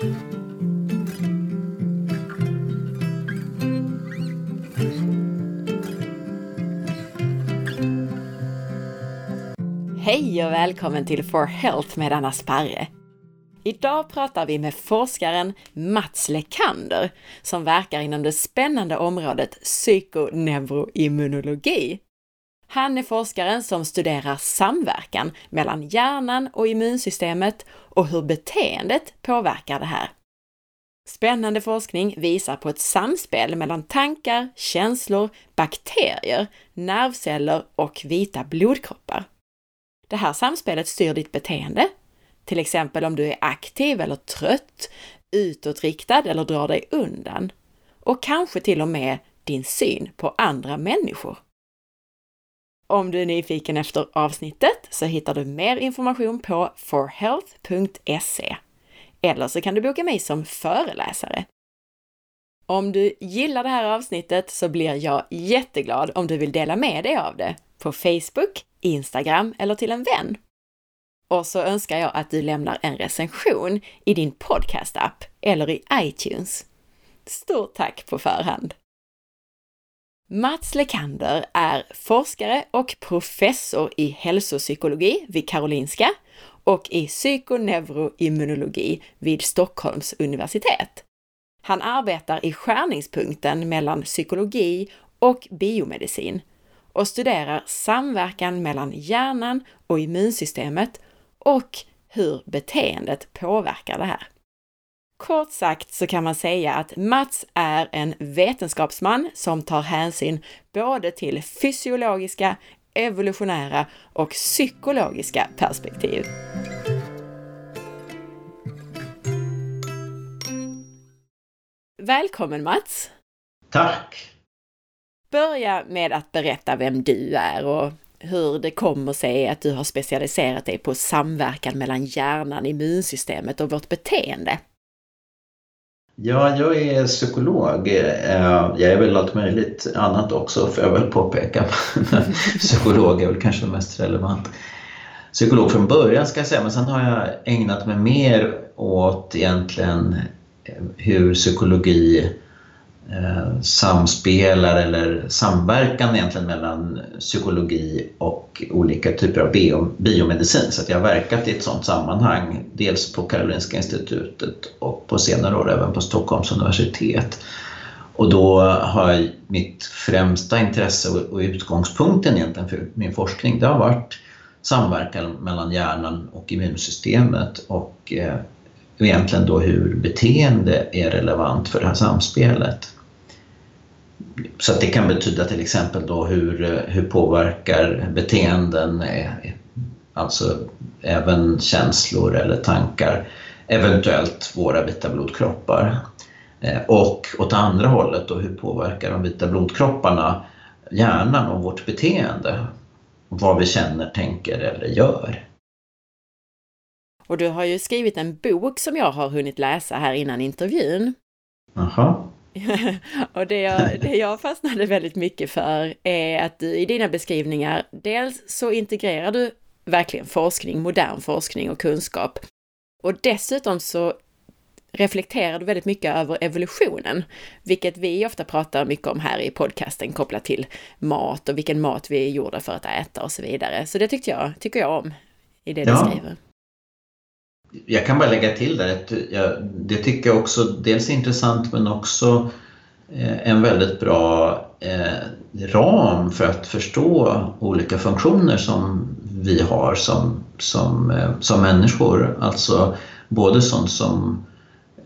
Hej och välkommen till For Health med Anna Sparre! Idag pratar vi med forskaren Mats Lekander som verkar inom det spännande området psykoneuroimmunologi. Han är forskaren som studerar samverkan mellan hjärnan och immunsystemet och hur beteendet påverkar det här. Spännande forskning visar på ett samspel mellan tankar, känslor, bakterier, nervceller och vita blodkroppar. Det här samspelet styr ditt beteende, till exempel om du är aktiv eller trött, utåtriktad eller drar dig undan. Och kanske till och med din syn på andra människor. Om du är nyfiken efter avsnittet så hittar du mer information på forhealth.se. Eller så kan du boka mig som föreläsare. Om du gillar det här avsnittet så blir jag jätteglad om du vill dela med dig av det på Facebook, Instagram eller till en vän. Och så önskar jag att du lämnar en recension i din podcast-app eller i iTunes. Stort tack på förhand! Mats Lekander är forskare och professor i hälsopsykologi vid Karolinska och i psykoneuroimmunologi vid Stockholms universitet. Han arbetar i skärningspunkten mellan psykologi och biomedicin och studerar samverkan mellan hjärnan och immunsystemet och hur beteendet påverkar det här. Kort sagt så kan man säga att Mats är en vetenskapsman som tar hänsyn både till fysiologiska, evolutionära och psykologiska perspektiv. Välkommen Mats! Tack! Börja med att berätta vem du är och hur det kommer sig att du har specialiserat dig på samverkan mellan hjärnan, immunsystemet och vårt beteende. Ja, jag är psykolog. Eh, jag är väl allt möjligt annat också, får jag väl påpeka. psykolog är väl kanske mest relevant. Psykolog från början ska jag säga, men sen har jag ägnat mig mer åt egentligen hur psykologi eh, samspelar eller samverkan egentligen mellan psykologi och olika typer av bio, biomedicin. Så att jag har verkat i ett sådant sammanhang, dels på Karolinska institutet och på senare år även på Stockholms universitet. Och då har mitt främsta intresse och utgångspunkten egentligen för min forskning, det har varit samverkan mellan hjärnan och immunsystemet och eh, egentligen då hur beteende är relevant för det här samspelet. Så att det kan betyda till exempel då hur, hur påverkar beteenden, eh, alltså även känslor eller tankar, eventuellt våra vita blodkroppar. Eh, och åt andra hållet då, hur påverkar de vita blodkropparna hjärnan och vårt beteende? Vad vi känner, tänker eller gör. Och du har ju skrivit en bok som jag har hunnit läsa här innan intervjun. Aha. och det jag, det jag fastnade väldigt mycket för är att du i dina beskrivningar, dels så integrerar du verkligen forskning, modern forskning och kunskap. Och dessutom så reflekterar du väldigt mycket över evolutionen, vilket vi ofta pratar mycket om här i podcasten kopplat till mat och vilken mat vi är gjorda för att äta och så vidare. Så det tyckte jag, tycker jag om i det ja. du skriver. Jag kan bara lägga till där att jag, det tycker jag också dels är intressant men också eh, en väldigt bra eh, ram för att förstå olika funktioner som vi har som, som, eh, som människor. Alltså både sånt som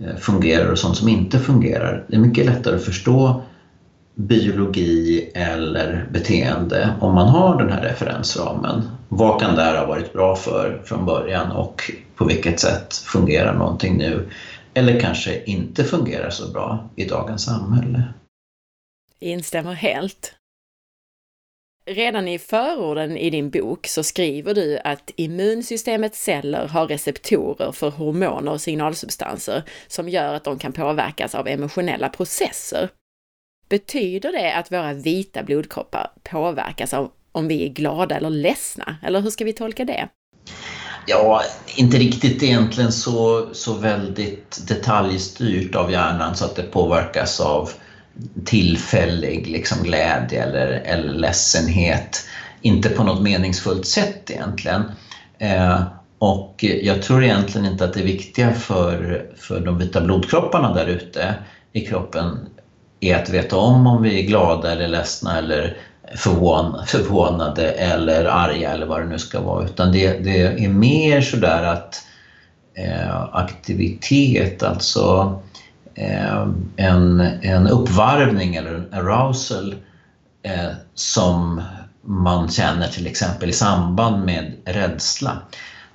eh, fungerar och sånt som inte fungerar. Det är mycket lättare att förstå biologi eller beteende om man har den här referensramen. Vad kan det här ha varit bra för från början och på vilket sätt fungerar någonting nu? Eller kanske inte fungerar så bra i dagens samhälle. Instämmer helt. Redan i förorden i din bok så skriver du att immunsystemets celler har receptorer för hormoner och signalsubstanser som gör att de kan påverkas av emotionella processer. Betyder det att våra vita blodkroppar påverkas av om vi är glada eller ledsna? Eller hur ska vi tolka det? Ja, inte riktigt egentligen så, så väldigt detaljstyrt av hjärnan så att det påverkas av tillfällig liksom glädje eller, eller ledsenhet. Inte på något meningsfullt sätt egentligen. Eh, och jag tror egentligen inte att det viktiga för, för de vita blodkropparna där ute i kroppen är att veta om om vi är glada eller ledsna eller förvånade eller arga eller vad det nu ska vara. Utan det, det är mer sådär att eh, aktivitet, alltså eh, en, en uppvarvning eller en arousal eh, som man känner till exempel i samband med rädsla.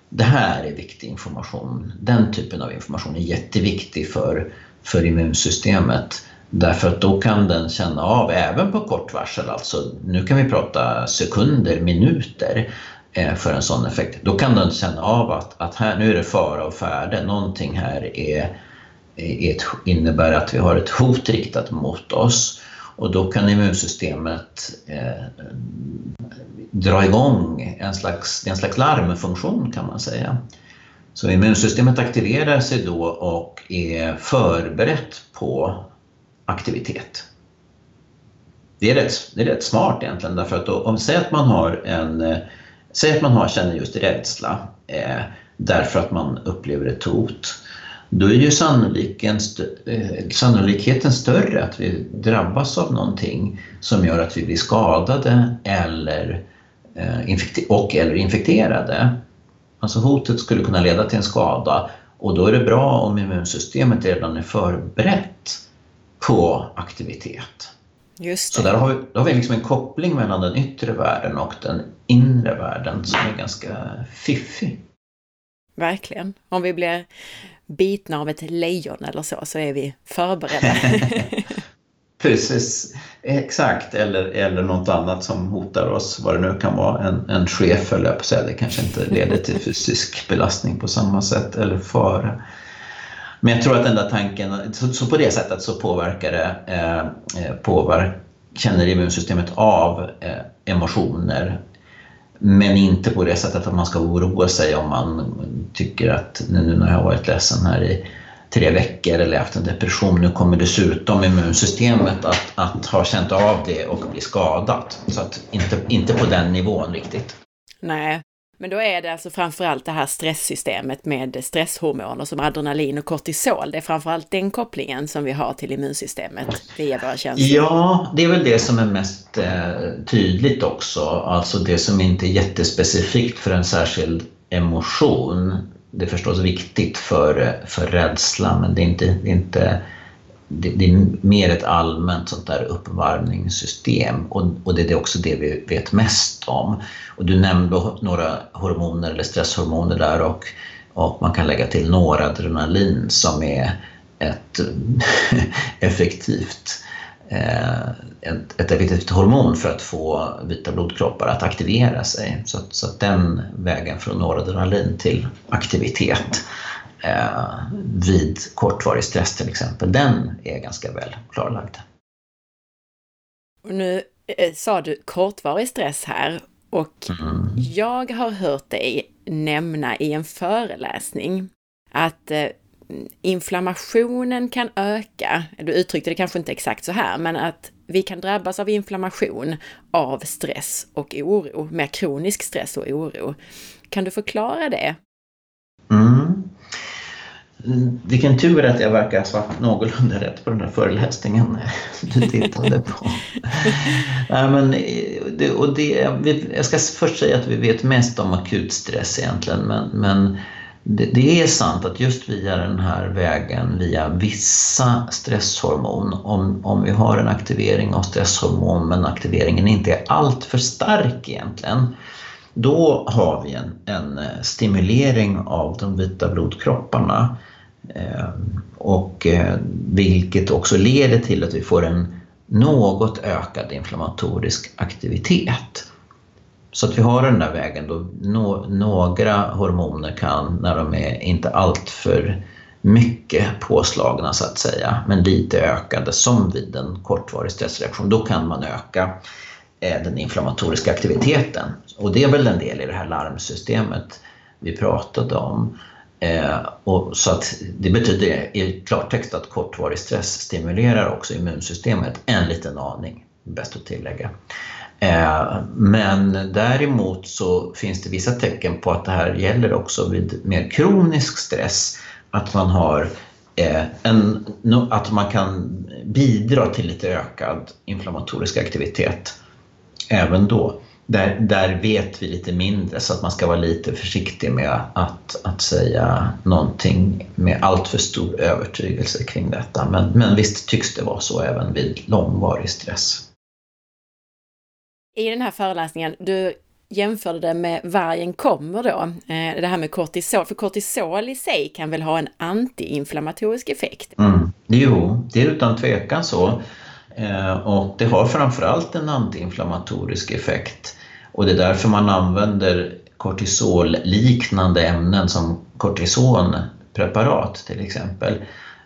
Det här är viktig information. Den typen av information är jätteviktig för, för immunsystemet. Därför att då kan den känna av, även på kort varsel, alltså nu kan vi prata sekunder, minuter eh, för en sån effekt. Då kan den känna av att, att här, nu är det fara och färde, någonting här är, är ett, innebär att vi har ett hot riktat mot oss. Och då kan immunsystemet eh, dra igång en slags, en slags larmfunktion kan man säga. Så immunsystemet aktiverar sig då och är förberett på aktivitet. Det är rätt, det är rätt smart egentligen därför att då, om säg att man har en eh, Säg att man har, känner just rädsla eh, därför att man upplever ett hot. Då är ju sannolikheten, eh, sannolikheten större att vi drabbas av någonting som gör att vi blir skadade eller, eh, och eller infekterade. Alltså hotet skulle kunna leda till en skada och då är det bra om immunsystemet redan är förberett på aktivitet. Just Så där har vi, då har vi liksom en koppling mellan den yttre världen och den inre världen som är ganska fiffig. Verkligen. Om vi blir bitna av ett lejon eller så, så är vi förberedda. Precis, exakt. Eller, eller något annat som hotar oss, vad det nu kan vara. En, en chef, eller jag på säga. Det kanske inte leder till fysisk belastning på samma sätt, eller fara. Men jag tror att den där tanken, så, så på det sättet så påverkar det, eh, eh påverkar, känner immunsystemet av eh, emotioner. Men inte på det sättet att man ska oroa sig om man tycker att nu när jag har varit ledsen här i tre veckor eller haft en depression, nu kommer dessutom immunsystemet att, att ha känt av det och bli skadat. Så att inte, inte på den nivån riktigt. Nej, men då är det alltså framförallt det här stresssystemet med stresshormoner som adrenalin och kortisol. Det är framförallt den kopplingen som vi har till immunsystemet via våra känslor. Ja, det är väl det som är mest eh, tydligt också. Alltså det som inte är jättespecifikt för en särskild emotion. Det är förstås viktigt för, eh, för rädsla men det är inte, det är inte det, det, är mer ett allmänt sånt där uppvarvningssystem och, och det är också det vi vet mest om. Och du nämnde några hormoner eller stresshormoner där och, och man kan lägga till noradrenalin som är ett effektivt eh, ett, ett effektivt hormon för att få vita blodkroppar att aktivera sig. Så, så att den vägen från noradrenalin till aktivitet vid kortvarig stress till exempel, den är ganska väl klarlagd. Och nu eh, sa du kortvarig stress här och mm. jag har hört dig nämna i en föreläsning att eh, inflammationen kan öka. Du uttryckte det kanske inte exakt så här, men att vi kan drabbas av inflammation av stress och oro, mer kronisk stress och oro. Kan du förklara det? Mm. Vilken tur att jag verkar ha svarat någorlunda rätt på den där föreläsningen du tittade på. Nej, men det, och det, jag ska först säga att vi vet mest om akut stress egentligen men, men det, det, är sant att just via den här vägen, via vissa stresshormon, om, om vi har en aktivering av stresshormon men aktiveringen inte är allt för stark egentligen, då har vi en, en stimulering av de vita blodkropparna Eh, och eh, vilket också leder till att vi får en något ökad inflammatorisk aktivitet. Så att vi har den där vägen då några hormoner kan, när de är inte alltför mycket påslagna så att säga, men lite ökade som vid en kortvarig stressreaktion, då kan man öka eh, den inflammatoriska aktiviteten. Och det är väl en del i det här larmsystemet vi pratade om. Eh, och så att det betyder i klartext att kortvarig stress stimulerar också immunsystemet en liten aning, bäst att tillägga. Eh, men däremot så finns det vissa tecken på att det här gäller också vid mer kronisk stress, att man har eh, en, att man kan bidra till lite ökad inflammatorisk aktivitet även då. Där, där vet vi lite mindre så att man ska vara lite försiktig med att, att säga någonting med allt för stor övertygelse kring detta. Men, men visst tycks det vara så även vid långvarig stress. I den här föreläsningen, du jämförde det med vargen kommer då, eh, det här med kortisol, för kortisol i sig kan väl ha en antiinflammatorisk effekt? Mm. Jo, det är utan tvekan så. Eh, och det har framförallt en antiinflammatorisk effekt. Och det är därför man använder kortisolliknande ämnen som kortisonpreparat till exempel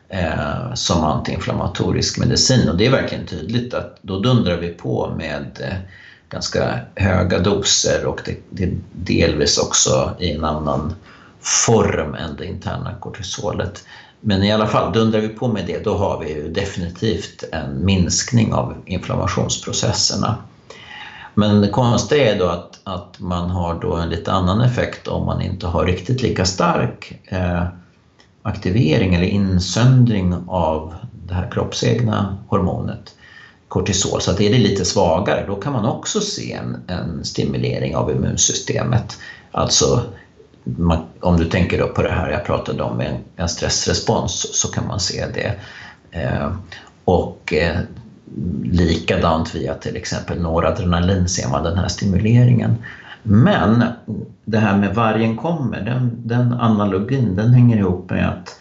eh, som antiinflammatorisk medicin. Och det är verkligen tydligt att då dundrar vi på med eh, ganska höga doser och det, det är delvis också i en annan form än det interna kortisolet. Men i alla fall, dundrar vi på med det, då har vi ju definitivt en minskning av inflammationsprocesserna. Men det konstiga är då att, att man har då en lite annan effekt om man inte har riktigt lika stark eh, aktivering eller insöndring av det här kroppsegna hormonet kortisol. Så att är det lite svagare, då kan man också se en, en stimulering av immunsystemet. Alltså man, om du tänker då på det här jag pratade om, en, en stressrespons, så kan man se det. Eh, och eh, likadant via till exempel noradrenalin ser man den här stimuleringen. Men det här med vargen kommer, den, den analogin den hänger ihop med att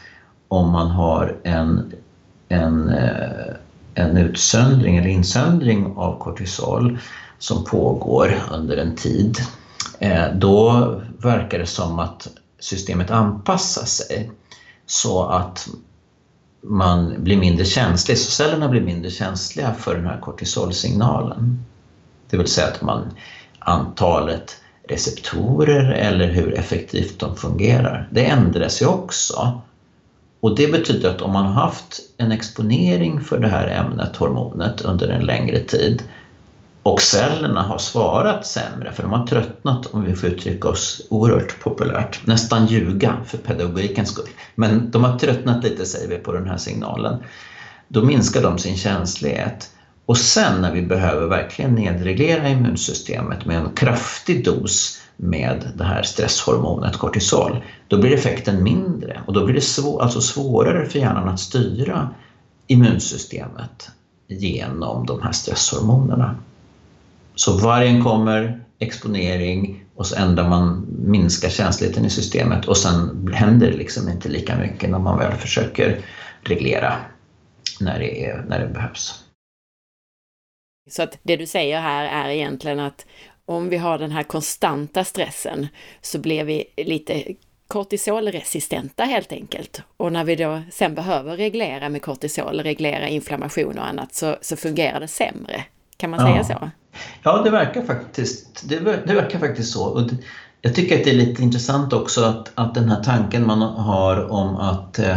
om man har en, en, eh, en utsöndring eller insöndring av kortisol som pågår under en tid, eh, då verkar det som att systemet anpassar sig så att man blir mindre känslig, så cellerna blir mindre känsliga för den här kortisolsignalen. Det vill säga att man, antalet receptorer eller hur effektivt de fungerar, det ändras ju också. Och det betyder att om man har haft en exponering för det här ämnet, hormonet, under en längre tid och cellerna har svarat sämre, för de har tröttnat, om vi får uttrycka oss oerhört populärt, nästan ljuga för pedagogikens skull. Men de har tröttnat lite, säger vi, på den här signalen. Då minskar de sin känslighet. Och sen när vi behöver verkligen nedreglera immunsystemet med en kraftig dos med det här stresshormonet kortisol, då blir effekten mindre och då blir det svår, alltså svårare för hjärnan att styra immunsystemet genom de här stresshormonerna. Så vargen kommer, exponering och så ändrar man, minskar känsligheten i systemet och sen händer det liksom inte lika mycket när man väl försöker reglera när det, är, när det behövs. Så att det du säger här är egentligen att om vi har den här konstanta stressen så blir vi lite kortisolresistenta helt enkelt. Och när vi då sen behöver reglera med kortisol, reglera inflammation och annat, så, så fungerar det sämre. Kan man säga så? Ja, det verkar faktiskt, det, det verkar faktiskt så. Och det, jag tycker att det är lite intressant också att, att den här tanken man har om att, eh,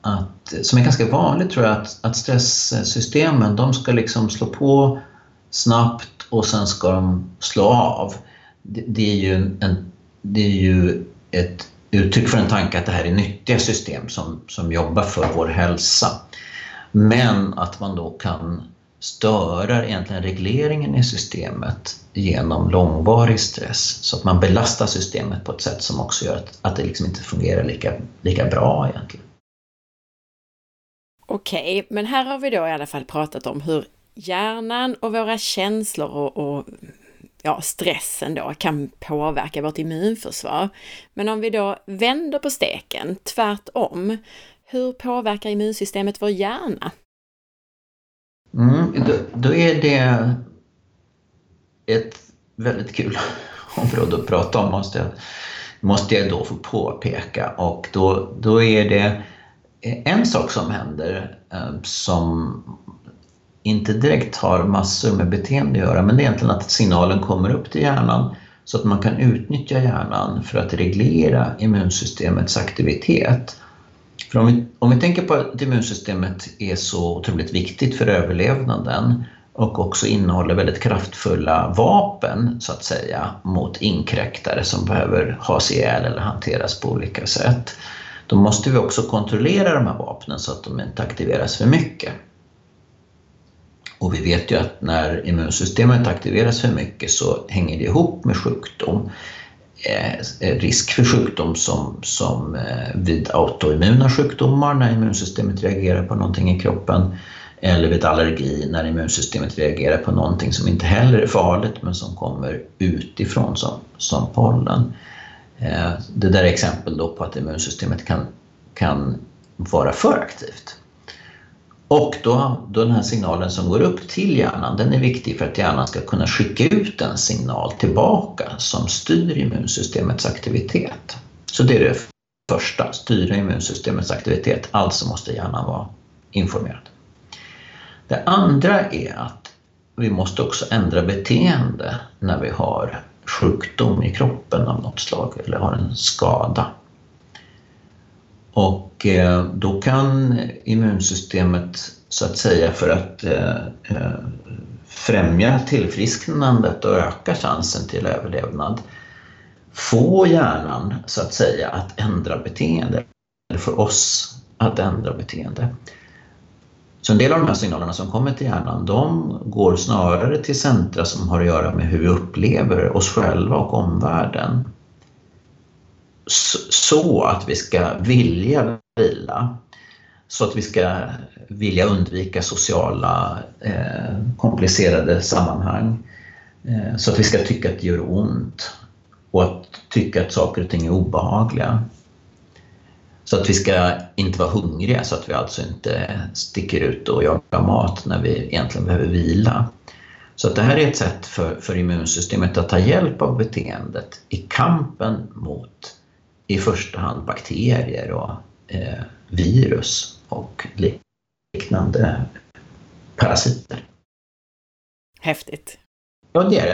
att som är ganska vanligt tror jag, att, att stresssystemen de ska liksom slå på snabbt och sen ska de slå av. Det, det är ju, en, det är ju ett uttryck för en tanke att det här är nyttiga system som, som jobbar för vår hälsa. Men att man då kan störar egentligen regleringen i systemet genom långvarig stress så att man belastar systemet på ett sätt som också gör att, att det liksom inte fungerar lika, lika bra egentligen. Okej, men här har vi då i alla fall pratat om hur hjärnan och våra känslor och, och ja, stressen då kan påverka vårt immunförsvar. Men om vi då vänder på steken, tvärtom, hur påverkar immunsystemet vår hjärna? Mm, då, då, är det ett väldigt kul område att prata om måste jag, måste jag då få påpeka. Och då, då är det en sak som händer eh, som inte direkt har massor med beteende att göra men det är egentligen att signalen kommer upp till hjärnan så att man kan utnyttja hjärnan för att reglera immunsystemets aktivitet. För om vi, om vi tänker på att immunsystemet är så otroligt viktigt för överlevnaden och också innehåller väldigt kraftfulla vapen så att säga mot inkräktare som behöver has ihjäl eller hanteras på olika sätt. Då måste vi också kontrollera de här vapnen så att de inte aktiveras för mycket. Och vi vet ju att när immunsystemet aktiveras för mycket så hänger det ihop med sjukdom. Eh, risk för sjukdom som, som eh, vid autoimmuna sjukdomar när immunsystemet reagerar på någonting i kroppen eller vid allergi när immunsystemet reagerar på någonting som inte heller är farligt men som kommer utifrån som, som pollen. Eh, det där är exempel då på att immunsystemet kan, kan vara för aktivt. Och då, då den här signalen som går upp till hjärnan, den är viktig för att hjärnan ska kunna skicka ut en signal tillbaka som styr immunsystemets aktivitet. Så det är det första, styra immunsystemets aktivitet. Alltså måste hjärnan vara informerad. Det andra är att vi måste också ändra beteende när vi har sjukdom i kroppen av något slag eller har en skada. Och eh, då kan immunsystemet så att säga för att eh, eh, främja tillfrisknandet och öka chansen till överlevnad få hjärnan så att säga att ändra beteende, eller för oss att ändra beteende. Så en del av de här signalerna som kommer till hjärnan de går snarare till centra som har att göra med hur vi upplever oss själva och omvärlden. Så att vi ska vilja vila. Så att vi ska vilja undvika sociala eh, komplicerade sammanhang. Eh, så att vi ska tycka att det gör ont och att tycka att saker och ting är obehagliga. Så att vi ska inte vara hungriga så att vi alltså inte sticker ut och jagar mat när vi egentligen behöver vila. Så att det här är ett sätt för, för immunsystemet att ta hjälp av beteendet i kampen mot i första hand bakterier och eh, virus och liknande parasiter. Häftigt. Ja, det är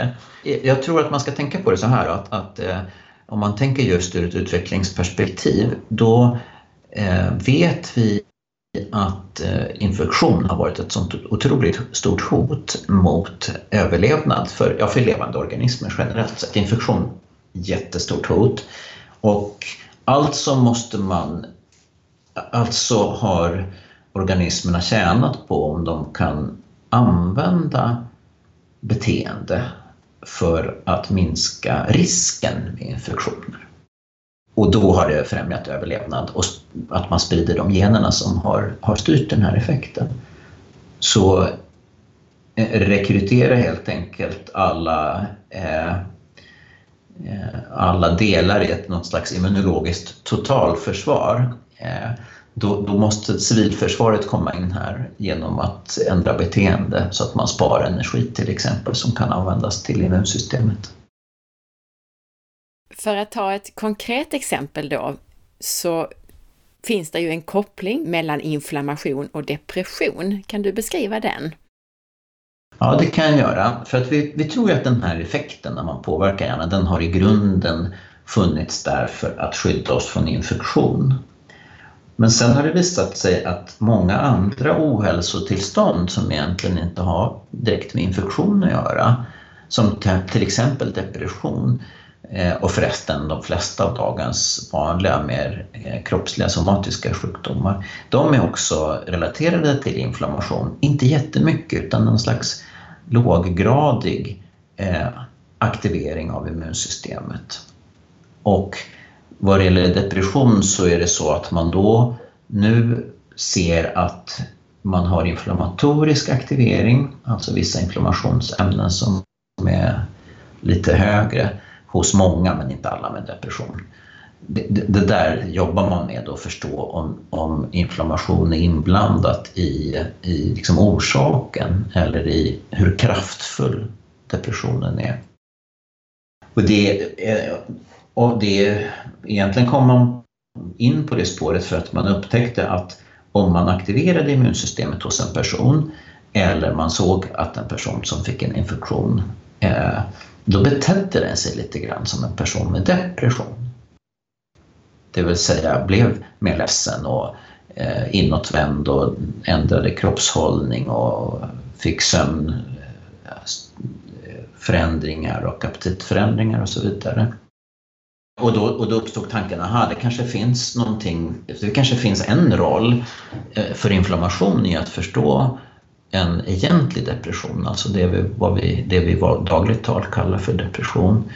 det. Jag tror att man ska tänka på det så här att, att eh, om man tänker just ur ett utvecklingsperspektiv, då eh, vet vi att eh, infektion har varit ett sånt otroligt stort hot mot överlevnad för, ja, för levande organismer generellt sett. Infektion, jättestort hot. Och alltså måste man, alltså har organismerna tjänat på om de kan använda beteende för att minska risken med infektioner. Och då har det främjat överlevnad och att man sprider de generna som har, har styrt den här effekten. Så eh, rekrytera helt enkelt alla, eh, Eh, alla delar i ett något slags immunologiskt totalförsvar. Eh, då, då, måste civilförsvaret komma in här genom att ändra beteende så att man sparar energi till exempel som kan användas till immunsystemet. För att ta ett konkret exempel då, så finns det ju en koppling mellan inflammation och depression. Kan du beskriva den? Ja, det kan jag göra. För att vi, vi tror ju att den här effekten när man påverkar hjärnan, den har i grunden funnits där för att skydda oss från infektion. Men sen har det visat sig att många andra ohälsotillstånd som egentligen inte har direkt med infektion att göra, som till exempel depression, eh, och förresten de flesta av dagens vanliga mer eh, kroppsliga somatiska sjukdomar, de är också relaterade till inflammation. Inte jättemycket utan någon slags låggradig eh, aktivering av immunsystemet. Och vad det gäller depression så är det så att man då nu ser att man har inflammatorisk aktivering, alltså vissa inflammationsämnen som är lite högre hos många men inte alla med depression. Det, det, där jobbar man med att förstå om, om inflammation är inblandat i, i liksom orsaken eller i hur kraftfull depressionen är. Och det eh, och det, egentligen kom man in på det spåret för att man upptäckte att om man aktiverade immunsystemet hos en person eller man såg att en person som fick en infektion eh, då betedde den sig lite grann som en person med depression. Det vill säga blev mer ledsen och eh, inåtvänd och ändrade kroppshållning och fick sömnförändringar eh, och aptitförändringar och så vidare. Och då, och då uppstod tanken, att det kanske finns någonting, det kanske finns en roll eh, för inflammation i att förstå en egentlig depression, alltså det vi, vad vi, det vi dagligt tal kallar för depression.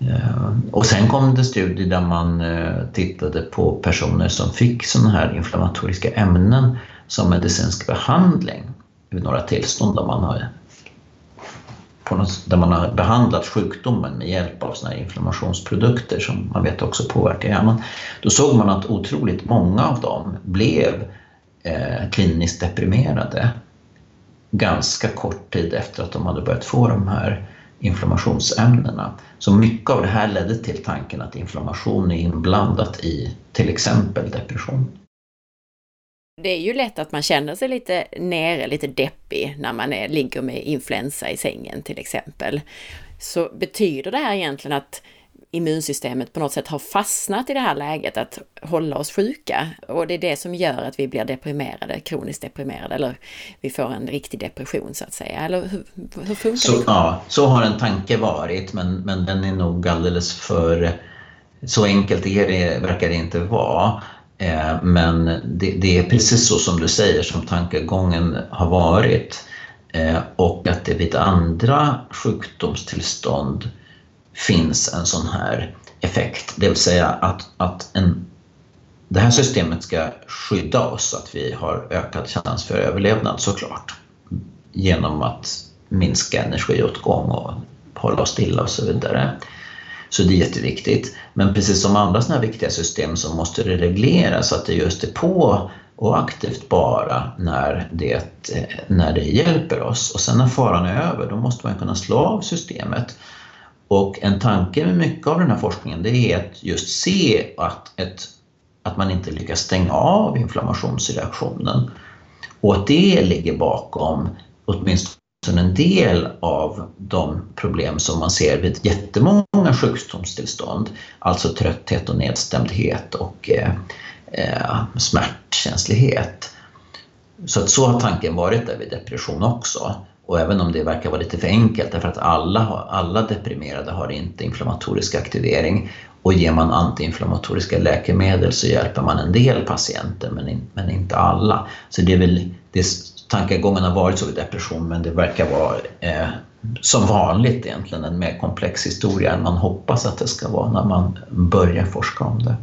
Eh, och sen kom det studier där man eh, tittade på personer som fick sådana här inflammatoriska ämnen som medicinsk behandling vid några tillstånd där man har, något, där man har behandlat sjukdomen med hjälp av såna här inflammationsprodukter som man vet också påverkar hjärnan. Då såg man att otroligt många av dem blev eh, kliniskt deprimerade ganska kort tid efter att de hade börjat få de här inflammationsämnena. Så mycket av det här ledde till tanken att inflammation är inblandat i till exempel depression. Det är ju lätt att man känner sig lite nere, lite deppig när man är, ligger med influensa i sängen till exempel. Så betyder det här egentligen att immunsystemet på något sätt har fastnat i det här läget att hålla oss sjuka. Och det är det som gör att vi blir deprimerade, kroniskt deprimerade, eller vi får en riktig depression så att säga. Eller hur, hur funkar så, det? Ja, så har en tanke varit, men, men den är nog alldeles för... Så enkelt är det, verkar det inte vara. Eh, men det, det är precis så som du säger som tankegången har varit. Eh, och att det vid andra sjukdomstillstånd finns en sån här effekt. Det vill säga att, att en, det här systemet ska skydda oss så att vi har ökad chans för överlevnad såklart. Genom att minska energiåtgång och hålla oss stilla och så vidare. Så det är jätteviktigt. Men precis som andra sådana här viktiga system så måste det regleras så att det just är på och aktivt bara när det, när det hjälper oss. Och sen när faran är över, då måste man kunna slå av systemet och en tanke med mycket av den här forskningen det är att just se att, ett, att man inte lyckas stänga av inflammationsreaktionen och att det ligger bakom åtminstone en del av de problem som man ser vid jättemånga sjukdomstillstånd, alltså trötthet och nedstämdhet och eh, eh, smärtkänslighet. Så att så har tanken varit där vid depression också. Och även om det verkar vara lite för enkelt därför att alla, alla deprimerade har inte inflammatorisk aktivering och ger man antiinflammatoriska läkemedel så hjälper man en del patienter men, in, men inte alla. Så det är väl det, tankegången har varit så vid depression men det verkar vara eh, som vanligt egentligen en mer komplex historia än man hoppas att det ska vara när man börjar forska om det.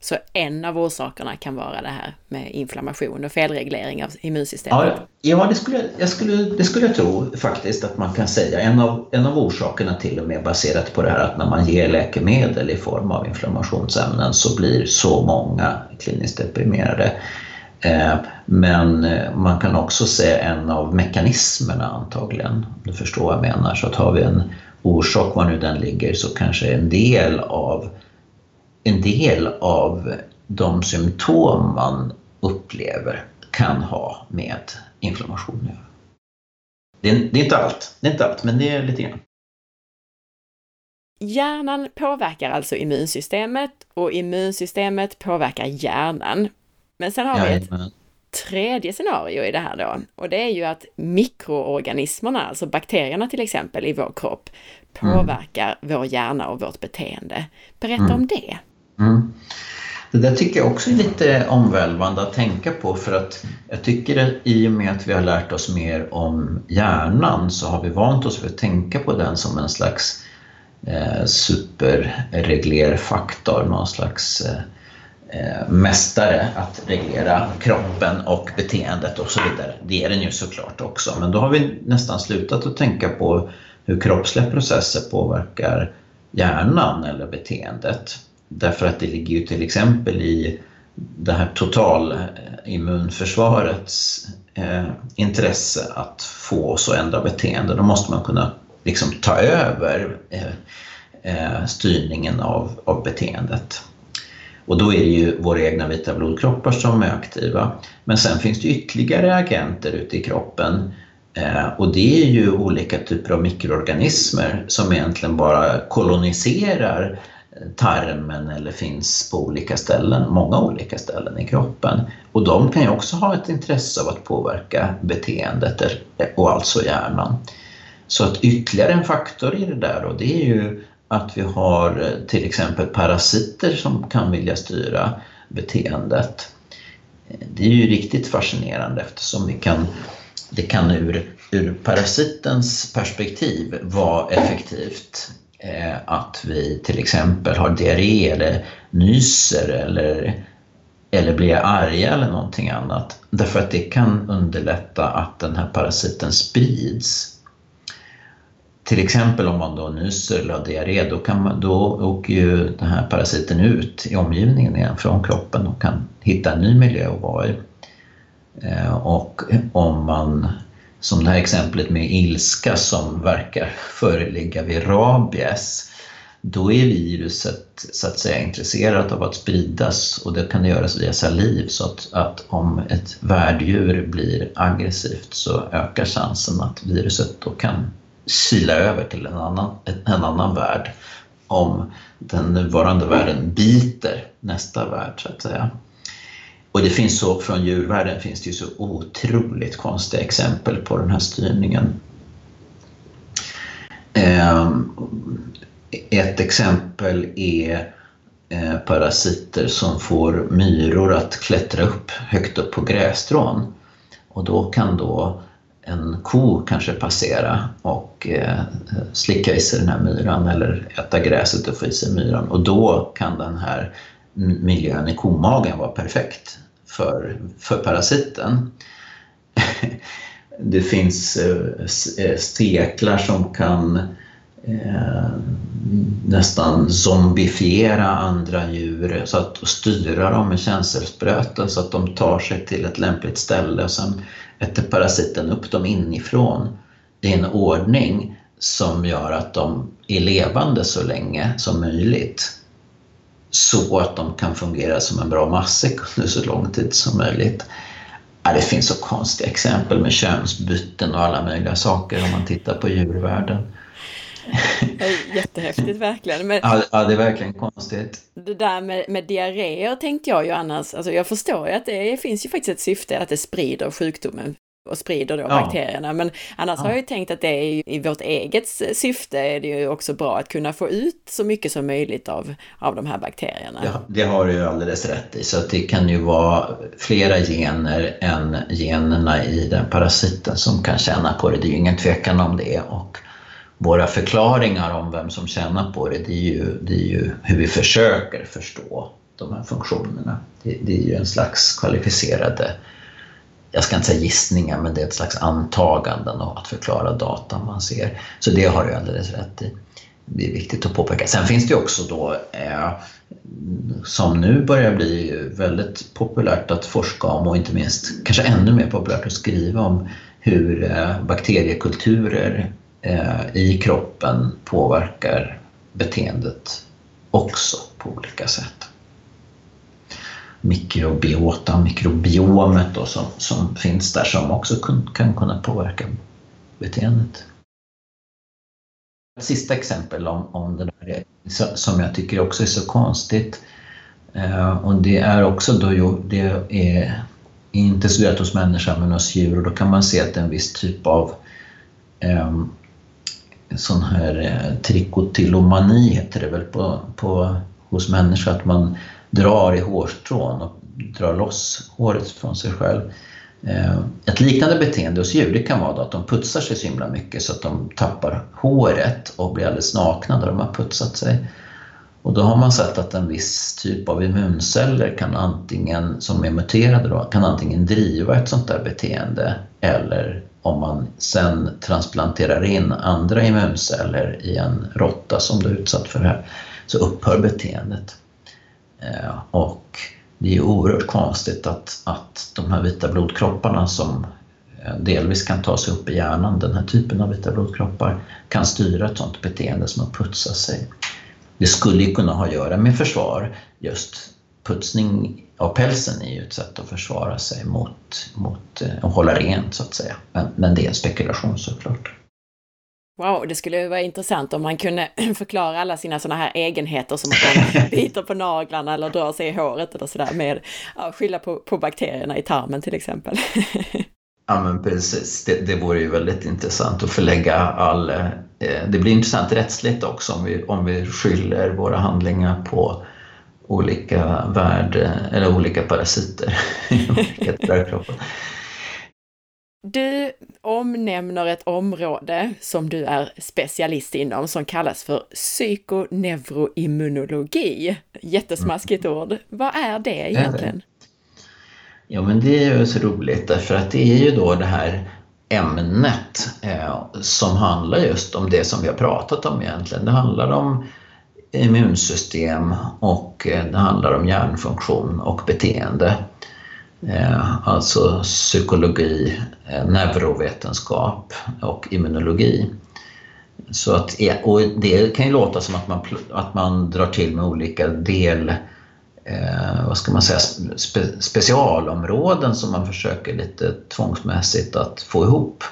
Så en av orsakerna kan vara det här med inflammation och felreglering av immunsystemet? Ja, ja det, skulle, jag skulle, det skulle jag tro faktiskt att man kan säga. En av, en av orsakerna till och med baserat på det här att när man ger läkemedel i form av inflammationsämnen så blir så många kliniskt deprimerade. Eh, men eh, man kan också se en av mekanismerna antagligen, om du förstår vad jag menar. Så att har vi en orsak, var nu den ligger, så kanske en del av en del av de symptom man upplever kan ha med inflammation att göra. Det är, det är inte allt, det är inte allt, men det är lite grann. Hjärnan påverkar alltså immunsystemet och immunsystemet påverkar hjärnan. Men sen har vi ett tredje scenario i det här då och det är ju att mikroorganismerna, alltså bakterierna till exempel i vår kropp, påverkar mm. vår hjärna och vårt beteende. Berätta mm. om det. Mm. Det där tycker jag också är lite omvälvande att tänka på för att jag tycker att i och med att vi har lärt oss mer om hjärnan så har vi vant oss vid att tänka på den som en slags eh, superreglerfaktor, någon slags eh, eh mästare att reglera kroppen och beteendet och så vidare. Det är den ju såklart också, men då har vi nästan slutat att tänka på hur kroppsliga processer påverkar hjärnan eller beteendet. Därför att det ligger ju till exempel i det här totalimmunförsvarets eh, eh, intresse att få oss att ändra beteende. Då måste man kunna liksom ta över eh, eh, styrningen av, av beteendet. Och då är det ju våra egna vita blodkroppar som är aktiva. Men sen finns det ytterligare agenter ute i kroppen Eh, och det är ju olika typer av mikroorganismer som egentligen bara koloniserar tarmen eller finns på olika ställen, många olika ställen i kroppen. Och de kan ju också ha ett intresse av att påverka beteendet och alltså hjärnan. Så att ytterligare en faktor i det där då, det är ju att vi har till exempel parasiter som kan vilja styra beteendet. Det är ju riktigt fascinerande eftersom vi kan, det kan ur, ur parasitens perspektiv vara effektivt Eh, att vi till exempel har diarré eller nyser eller, eller blir arga eller någonting annat. Därför att det kan underlätta att den här parasiten sprids till exempel om man då nyser eller har diarré, då, kan man, då åker ju den här parasiten ut i omgivningen igen från kroppen och kan hitta en ny miljö att vara i. Eh, och om man, som det här exemplet med ilska som verkar föreligga vid rabies, då är viruset så att säga intresserat av att spridas och det kan göras via saliv så att, att om ett värddjur blir aggressivt så ökar chansen att viruset då kan kila över till en annan, en annan värld om den nuvarande världen biter nästa värld så att säga. Och det finns så, från djurvärlden finns det ju så otroligt konstiga exempel på den här styrningen. Ehm, ett exempel är eh, parasiter som får myror att klättra upp högt upp på grässtrån. Och då kan då en ko kanske passera och eh, slicka i sig den här myran eller äta gräset och få i sig myran och då kan den här miljön i komagen var perfekt för, för parasiten. Det finns eh, eh, steklar som kan eh, nästan zombifiera andra djur så att, och styra dem med känselspröten så att de tar sig till ett lämpligt ställe. Och sen äter parasiten upp dem inifrån. I en ordning som gör att de är levande så länge som möjligt så att de kan fungera som en bra matsäck under så lång tid som möjligt. Ja, det finns så konstiga exempel med könsbyten och alla möjliga saker om man tittar på djurvärlden. Jättehäftigt verkligen. Men ja, ja, det är verkligen konstigt. Det där med, med diarréer tänkte jag ju annars, alltså jag förstår ju att det finns ju faktiskt ett syfte att det sprider sjukdomen och sprider då ja. bakterierna. Men annars ja. har jag ju tänkt att det är i vårt eget syfte är det ju också bra att kunna få ut så mycket som möjligt av, av de här bakterierna. Ja, det har du ju alldeles rätt i. Så det kan ju vara flera gener än generna i den parasiten som kan känna på det. Det är ju ingen tvekan om det. Och våra förklaringar om vem som tjänar på det, det är ju, det är ju hur vi försöker förstå de här funktionerna. Det, det är ju en slags kvalificerade, jag ska inte säga gissningar, men det är ett slags antaganden och att förklara data man ser. Så det har du alldeles rätt i. Det är viktigt att påpeka. Sen finns det också då, eh, som nu börjar bli väldigt populärt att forska om och inte minst kanske ännu mer populärt att skriva om hur eh, bakteriekulturer Eh, i kroppen påverkar beteendet också på olika sätt. Mikrobiota, mikrobiomet då, som, som finns där som också kan, kan kunna påverka beteendet. Ett sista exempel om, om det där som jag tycker också är så konstigt eh, och det är också då det är inte studerat hos människan men hos djur och då kan man se att en viss typ av eh, sån här eh, trikotillomani heter det väl på, på, hos människor, att man drar i hårstrån och drar loss håret från sig själv. Eh, ett liknande beteende hos djur det kan vara att de putsar sig så himla mycket så att de tappar håret och blir alldeles nakna när de har putsat sig. Och då har man sett att en viss typ av immunceller kan antingen, som är muterade då, kan antingen driva ett sånt där beteende eller om man sen transplanterar in andra immunceller i en råtta som du är utsatt för det här, så upphör beteendet. Eh, och det är oerhört konstigt att, att de här vita blodkropparna som eh, delvis kan ta sig upp i hjärnan, den här typen av vita blodkroppar, kan styra ett sådant beteende som att putsa sig. Det skulle ju kunna ha att göra med försvar, just putsning av pälsen är ju ett sätt att försvara sig mot, mot eh, att hålla rent så att säga. Men, men det är en spekulation såklart. Wow, det skulle vara intressant om man kunde förklara alla sina sådana här egenheter som att man biter på naglarna eller drar sig i håret eller sådär med ja, skylla på, på bakterierna i tarmen till exempel. Ja men precis, det, det vore ju väldigt intressant att förlägga all... Eh, det blir intressant rättsligt också om vi, om vi skyller våra handlingar på olika värde, eller olika parasiter i olika. Du omnämner ett område som du är specialist inom som kallas för psykoneuroimmunologi. Jättesmaskigt mm. ord. Vad är det egentligen? Ja, men det är ju så roligt därför att det är ju då det här ämnet eh, som handlar just om det som vi har pratat om egentligen. Det handlar om immunsystem och eh, det handlar om hjärnfunktion och beteende. Eh, alltså psykologi, eh, neurovetenskap och immunologi. Så att, eh, och det kan ju låta som att man, att man drar till med olika del eh, vad ska man säga, spe, specialområden som man försöker lite tvångsmässigt att få ihop.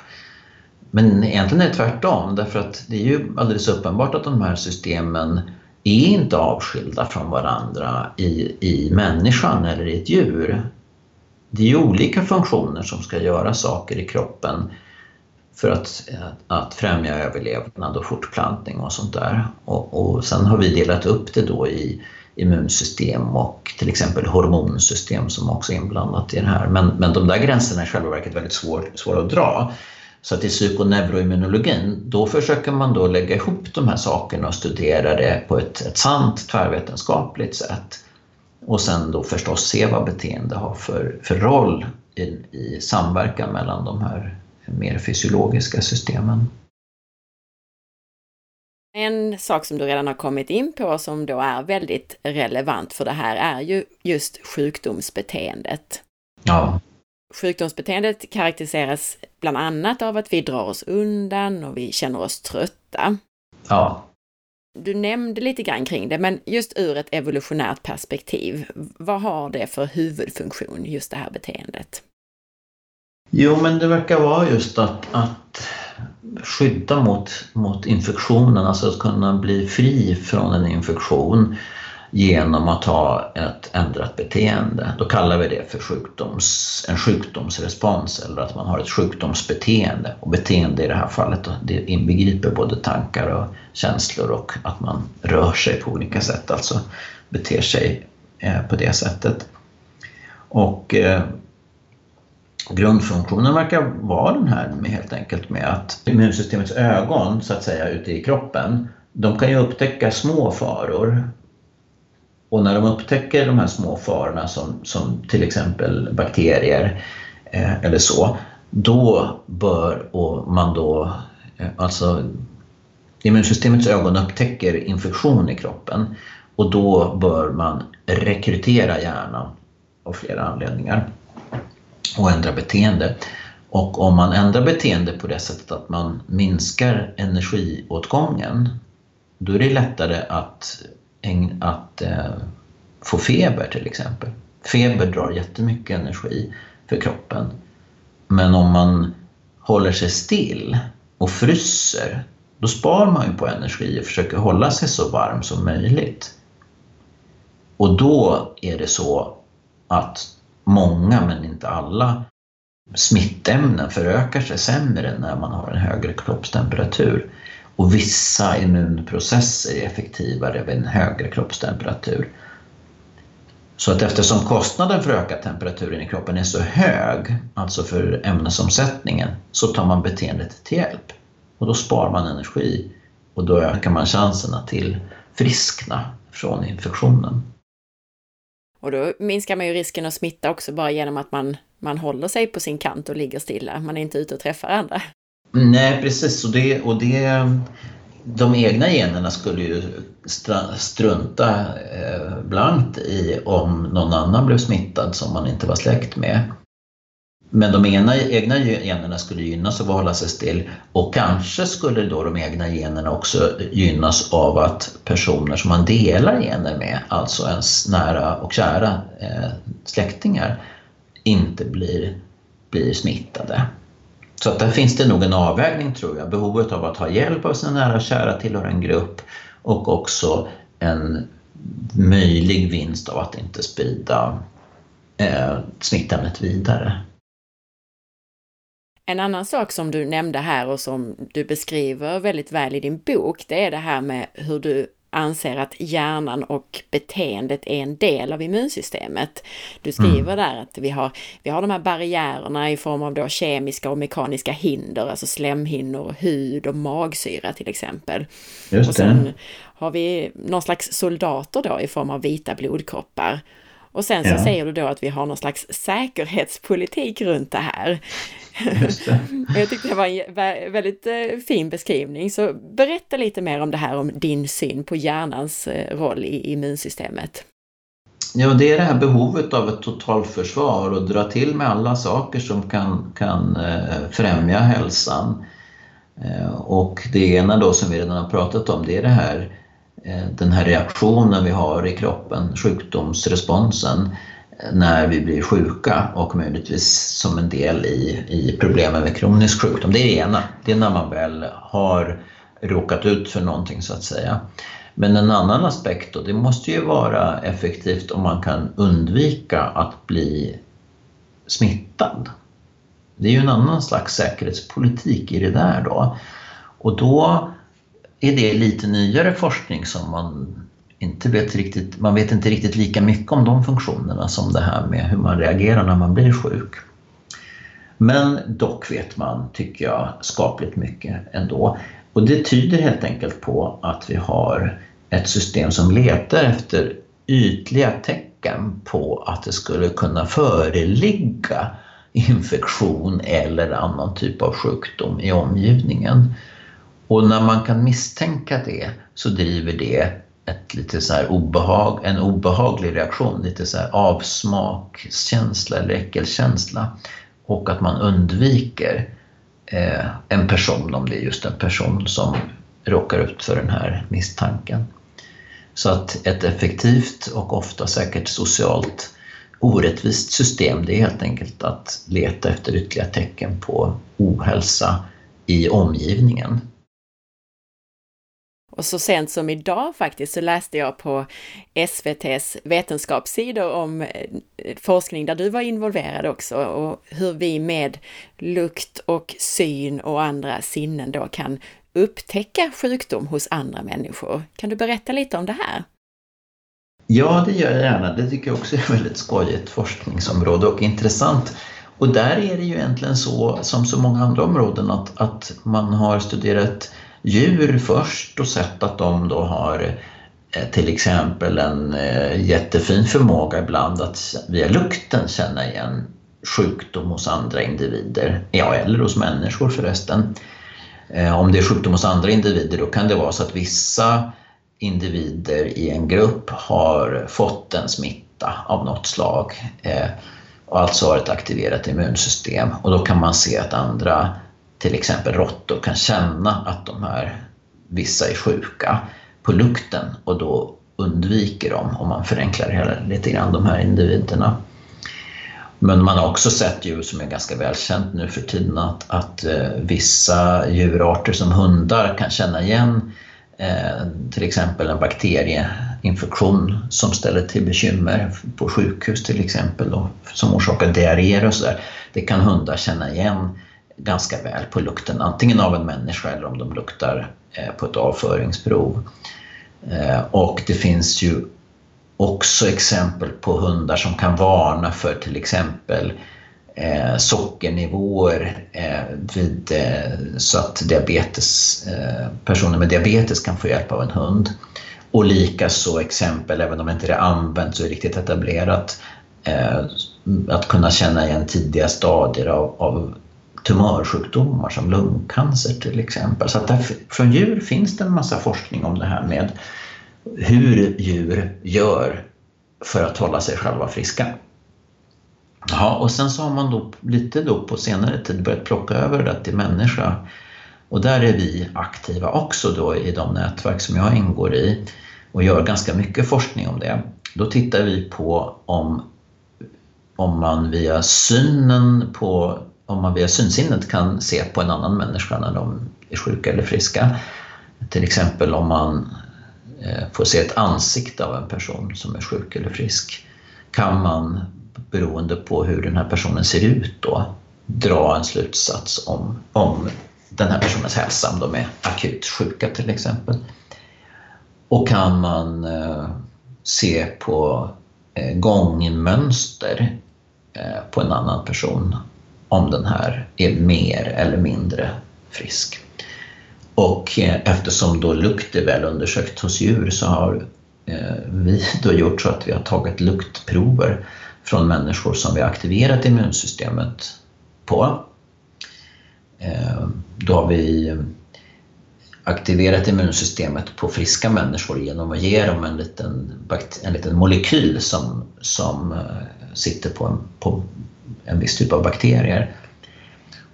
Men egentligen är det tvärtom därför att det är ju alldeles uppenbart att de här systemen är inte avskilda från varandra i, i människan eller i ett djur. Det är ju olika funktioner som ska göra saker i kroppen för att, att främja överlevnad och fortplantning och sånt där. Och, och sen har vi delat upp det då i immunsystem och till exempel hormonsystem som också är inblandat i det här. Men, men de där gränserna är i själva verket väldigt svår, svåra att dra. Så att i psykoneuroimmunologin, då försöker man då lägga ihop de här sakerna och studera det på ett, ett sant tvärvetenskapligt sätt. Och sen då förstås se vad beteende har för, för roll i, i samverkan mellan de här mer fysiologiska systemen. En sak som du redan har kommit in på som då är väldigt relevant för det här är ju just sjukdomsbeteendet. Ja. Sjukdomsbeteendet karaktäriseras bland annat av att vi drar oss undan och vi känner oss trötta. Ja. Du nämnde lite grann kring det, men just ur ett evolutionärt perspektiv, vad har det för huvudfunktion, just det här beteendet? Jo, men det verkar vara just att, att skydda mot, mot infektionen, alltså att kunna bli fri från en infektion genom att ha ett ändrat beteende. Då kallar vi det för sjukdoms, en sjukdomsrespons eller att man har ett sjukdomsbeteende. Och beteende i det här fallet det inbegriper både tankar och känslor och att man rör sig på olika sätt, alltså beter sig eh, på det sättet. Och eh, grundfunktionen verkar vara den här med helt enkelt med att immunsystemets ögon så att säga ute i kroppen de kan ju upptäcka små faror och när de upptäcker de här små farorna som, som till exempel bakterier eh, eller så, då bör och man då, eh, alltså immunsystemets ögon upptäcker infektion i kroppen och då bör man rekrytera hjärnan av flera anledningar och ändra beteende. Och om man ändrar beteende på det sättet att man minskar energiåtgången, då är det lättare att att eh, få feber till exempel. Feber drar jättemycket energi för kroppen. Men om man håller sig still och fryser, då spar man ju på energi och försöker hålla sig så varm som möjligt. Och då är det så att många, men inte alla, smittämnen förökar sig sämre när man har en högre kroppstemperatur och vissa immunprocesser är effektivare vid en högre kroppstemperatur. Så att eftersom kostnaden för ökad temperaturen i kroppen är så hög, alltså för ämnesomsättningen, så tar man beteendet till hjälp. Och då sparar man energi och då ökar man chanserna till friskna från infektionen. Och då minskar man ju risken att smitta också bara genom att man, man håller sig på sin kant och ligger stilla. Man är inte ute och träffar andra. Nej, precis. Och det, och det, de egna generna skulle ju strunta eh, blankt i om någon annan blev smittad som man inte var släkt med. Men de ena, egna generna skulle gynnas av att hålla sig still och kanske skulle då de egna generna också gynnas av att personer som man delar gener med, alltså ens nära och kära eh, släktingar, inte blir, blir smittade. Så att där finns det nog en avvägning tror jag, behovet av att ha hjälp av sina nära och kära, tillhöra en grupp och också en möjlig vinst av att inte sprida eh, smittämnet vidare. En annan sak som du nämnde här och som du beskriver väldigt väl i din bok, det är det här med hur du anser att hjärnan och beteendet är en del av immunsystemet. Du skriver mm. där att vi har, vi har de här barriärerna i form av då kemiska och mekaniska hinder, alltså slemhinnor, hud och magsyra till exempel. Just och sen har vi någon slags soldater då i form av vita blodkroppar. Och sen så ja. säger du då att vi har någon slags säkerhetspolitik runt det här. jag tyckte det var en väldigt eh, fin beskrivning. Så berätta lite mer om det här, om din syn på hjärnans eh, roll i immunsystemet. Ja, det är det här behovet av ett totalförsvar och dra till med alla saker som kan, kan eh, främja hälsan. Och det ena då som vi redan har pratat om, det är det här, den här reaktionen vi har i kroppen, sjukdomsresponsen när vi blir sjuka och möjligtvis som en del i, i problemen med kronisk sjukdom. Det är det ena, det är när man väl har råkat ut för någonting så att säga. Men en annan aspekt då, det måste ju vara effektivt om man kan undvika att bli smittad. Det är ju en annan slags säkerhetspolitik i det där då. Och då är det lite nyare forskning som man inte vet riktigt, man vet inte riktigt lika mycket om de funktionerna som det här med hur man reagerar när man blir sjuk. Men dock vet man, tycker jag, skapligt mycket ändå. Och det tyder helt enkelt på att vi har ett system som letar efter ytliga tecken på att det skulle kunna föreligga infektion eller annan typ av sjukdom i omgivningen. Och när man kan misstänka det så driver det ett lite så här obehag, en obehaglig reaktion, lite så här avsmakskänsla eller äckelkänsla. Och att man undviker eh, en person om det är just en person som råkar ut för den här misstanken. Så att ett effektivt och ofta säkert socialt orättvist system det är helt enkelt att leta efter ytterligare tecken på ohälsa i omgivningen. Och så sent som idag faktiskt så läste jag på SVTs vetenskapssidor om eh, forskning där du var involverad också och hur vi med lukt och syn och andra sinnen då kan upptäcka sjukdom hos andra människor. Kan du berätta lite om det här? Ja, det gör jag gärna. Det tycker jag också är ett väldigt skojigt forskningsområde och intressant. Och där är det ju egentligen så, som så många andra områden, att, att man har studerat djur först och sett att de då har eh, till exempel en eh, jättefin förmåga ibland att via lukten känna igen sjukdom hos andra individer, ja eller hos människor förresten. Eh, om det är sjukdom hos andra individer då kan det vara så att vissa individer i en grupp har fått en smitta av något slag och alltså har ett aktiverat immunsystem och då kan man se att andra till exempel råttor kan känna att de här vissa är sjuka på lukten och då undviker de, om man förenklar det lite grann, de här individerna. Men man har också sett djur som är ganska välkänt nu för tiden att, att eh, vissa djurarter som hundar kan känna igen eh, till exempel en bakterieinfektion som ställer till bekymmer på sjukhus till exempel då, som orsakar diarréer och sådär. Det kan hundar känna igen ganska väl på lukten, antingen av en människa eller om de luktar eh, på ett avföringsprov. Eh, och det finns ju också exempel på hundar som kan varna för till exempel eh, sockernivåer eh, vid, så att diabetes, personer med diabetes kan få hjälp av en hund. Och likaså exempel, även om det inte är använt så är riktigt etablerat, att kunna känna igen tidiga stadier av, av tumörsjukdomar som lungcancer till exempel. Så att där, från djur finns det en massa forskning om det här med hur djur gör för att hålla sig själva friska. Ja, och sen så har man då lite då på senare tid börjat plocka över det till människa. Och där är vi aktiva också då i de nätverk som jag ingår i och gör ganska mycket forskning om det. Då tittar vi på om, om man via synen på om man via synsinnet kan se på en annan människa när de är sjuka eller friska. Till exempel om man eh, får se ett ansikte av en person som är sjuk eller frisk kan man beroende på hur den här personen ser ut då dra en slutsats om, om den här personens hälsa, om de är akut sjuka till exempel. Och kan man eh, se på eh, gångmönster eh, på en annan person om den här är mer eller mindre frisk. Och eh, eftersom då lukt är väl undersökt hos djur så har eh, vi då gjort så att vi har tagit luktprover från människor som vi har aktiverat immunsystemet på. Eh, då har vi aktiverat immunsystemet på friska människor genom att ge dem en liten, en liten molekyl som, som sitter på en, på en viss typ av bakterier.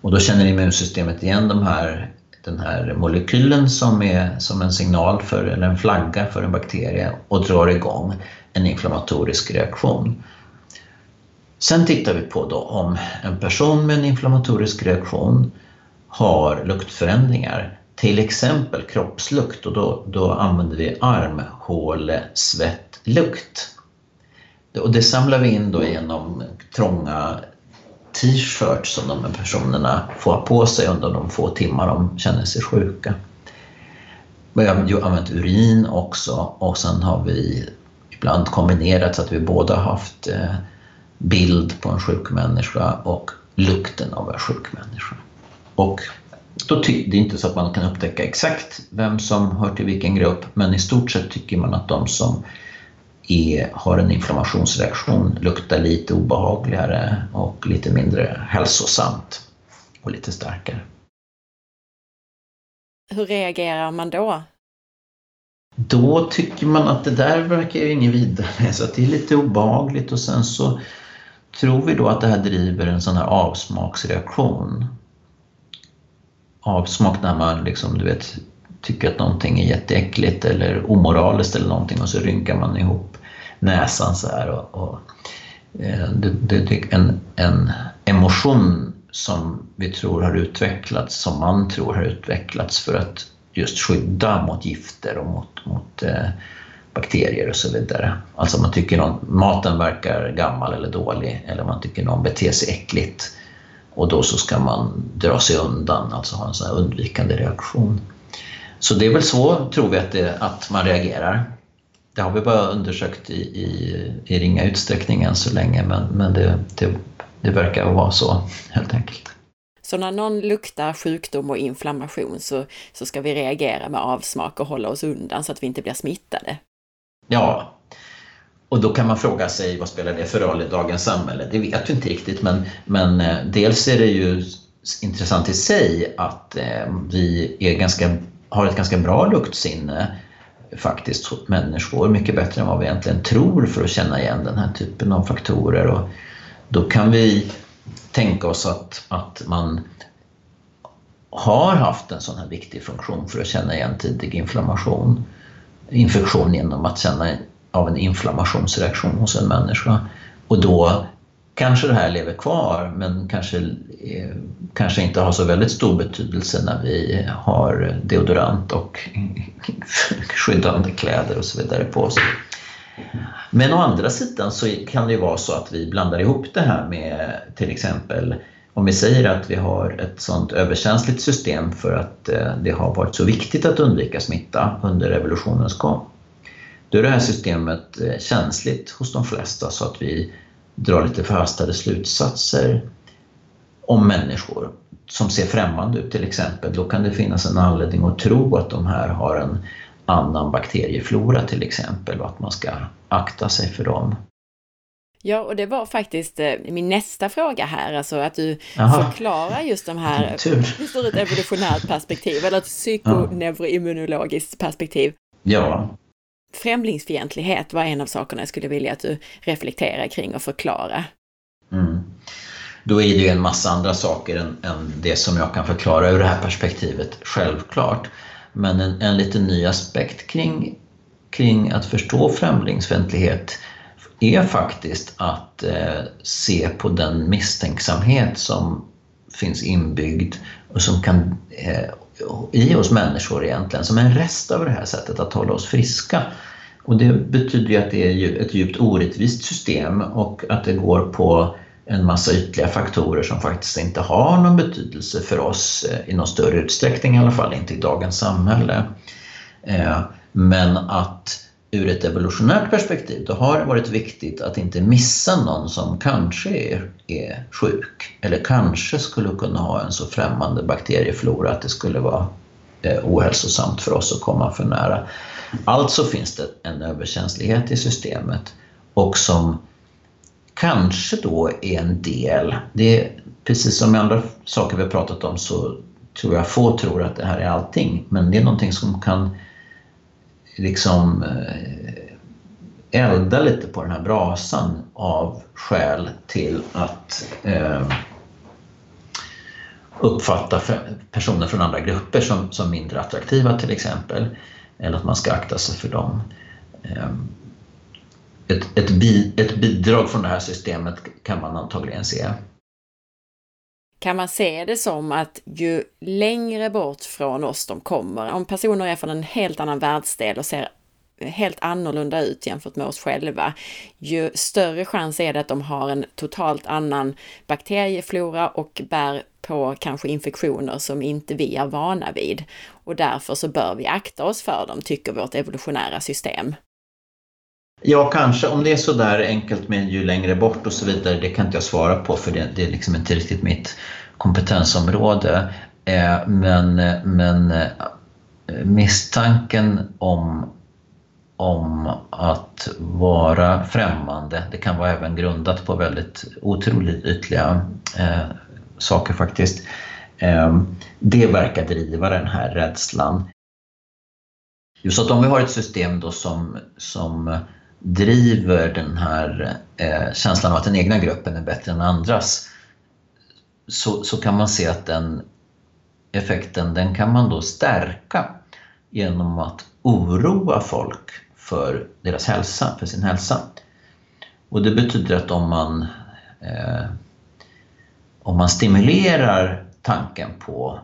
Och då känner immunsystemet igen de här, den här molekylen som är som en signal för, eller en flagga för en bakterie och drar igång en inflammatorisk reaktion. Sen tittar vi på då om en person med en inflammatorisk reaktion har luktförändringar, till exempel kroppslukt och då, då använder vi armhålesvettlukt. Och det samlar vi in då genom trånga t-shirts som de här personerna får ha på sig under de få timmar de känner sig sjuka. Vi har använt urin också och sen har vi ibland kombinerat så att vi båda haft eh, bild på en sjuk människa och lukten av en sjuk människa. Och då det är inte så att man kan upptäcka exakt vem som hör till vilken grupp men i stort sett tycker man att de som är, har en inflammationsreaktion, luktar lite obehagligare och lite mindre hälsosamt och lite starkare. Hur reagerar man då? Då tycker man att det där verkar ju inget vidare, så det är lite obehagligt och sen så tror vi då att det här driver en sån här avsmaksreaktion. Avsmak när man liksom, du vet, tycker att någonting är jätteäckligt eller omoraliskt eller någonting och så rynkar man ihop näsan så här. Och, och eh, det, det, är en, en emotion som vi tror har utvecklats, som man tror har utvecklats för att just skydda mot gifter och mot, mot eh, bakterier och så vidare. Alltså man tycker någon, maten verkar gammal eller dålig eller man tycker någon beter sig äckligt och då så ska man dra sig undan, alltså ha en sån här undvikande reaktion. Så det är väl så, tror vi, att, det, att man reagerar. Det har vi bara undersökt i, i, i ringa utsträckning än så länge, men, men det, det, det verkar vara så helt enkelt. Så när någon luktar sjukdom och inflammation så, så ska vi reagera med avsmak och hålla oss undan så att vi inte blir smittade? Ja, och då kan man fråga sig vad spelar det för roll i dagens samhälle? Det vet vi inte riktigt, men, men eh, dels är det ju intressant i sig att eh, vi är ganska har ett ganska bra luktsinne faktiskt människor, mycket bättre än vad vi egentligen tror för att känna igen den här typen av faktorer. Och då kan vi tänka oss att, att man har haft en sån här viktig funktion för att känna igen tidig inflammation, infektion genom att känna av en inflammationsreaktion hos en människa. Och då kanske det här lever kvar men kanske, eh, kanske inte har så väldigt stor betydelse när vi har deodorant och skyddande kläder och så vidare på oss. Men å andra sidan så kan det ju vara så att vi blandar ihop det här med till exempel om vi säger att vi har ett sånt överkänsligt system för att eh, det har varit så viktigt att undvika smitta under revolutionens gång. Då är det här systemet eh, känsligt hos de flesta så att vi dra lite förhastade slutsatser om människor som ser främmande ut till exempel, då kan det finnas en anledning att tro att de här har en annan bakterieflora till exempel och att man ska akta sig för dem. Ja, och det var faktiskt eh, min nästa fråga här, alltså att du Aha. förklarar just de här, ur ett evolutionärt perspektiv eller ett psykoneuroimmunologiskt perspektiv. Ja. Främlingsfientlighet var en av sakerna jag skulle vilja att du reflekterar kring och förklara. Mm. Då är det ju en massa andra saker än, än, det som jag kan förklara ur det här perspektivet, självklart. Men en, en lite ny aspekt kring, kring att förstå främlingsfientlighet är faktiskt att eh, se på den misstänksamhet som finns inbyggd och som kan eh, i oss människor egentligen, som en rest av det här sättet att hålla oss friska. Och det betyder ju att det är ett djupt orättvist system och att det går på en massa ytliga faktorer som faktiskt inte har någon betydelse för oss eh, i någon större utsträckning, i alla fall inte i dagens samhälle. Eh, men att ur ett evolutionärt perspektiv då har det varit viktigt att inte missa någon som kanske är, är sjuk eller kanske skulle kunna ha en så främmande bakterieflora att det skulle vara eh, ohälsosamt för oss att komma för nära. Alltså finns det en överkänslighet i systemet och som kanske då är en del, det är precis som med andra saker vi har pratat om så tror jag få tror att det här är allting, men det är någonting som kan liksom eh, elda lite på den här brasan av skäl till att eh, uppfatta personer från andra grupper som, som mindre attraktiva till exempel. Eller att man ska akta sig för dem. Eh, ett, ett, bi, ett bidrag från det här systemet kan man antagligen se. Kan man se det som att ju längre bort från oss de kommer, om personer är från en helt annan världsdel och ser helt annorlunda ut jämfört med oss själva, ju större chans är det att de har en totalt annan bakterieflora och bär på kanske infektioner som inte vi är vana vid. Och därför så bör vi akta oss för dem, tycker vårt evolutionära system. Ja, kanske. Om det är så där enkelt med ju längre bort och så vidare, det kan inte jag svara på för det, det är liksom inte riktigt mitt kompetensområde. Eh, men, men eh, misstanken om, om att vara främmande, det kan vara även grundat på väldigt otroligt ytliga eh, saker faktiskt. Eh, det verkar driva den här rädslan. Just att om vi har ett system då som, som driver den här eh, känslan av att den egna gruppen är bättre än andras så, så kan man se att den effekten den kan man då stärka genom att oroa folk för deras hälsa, för sin hälsa. Och det betyder att om man, eh, om man stimulerar tanken på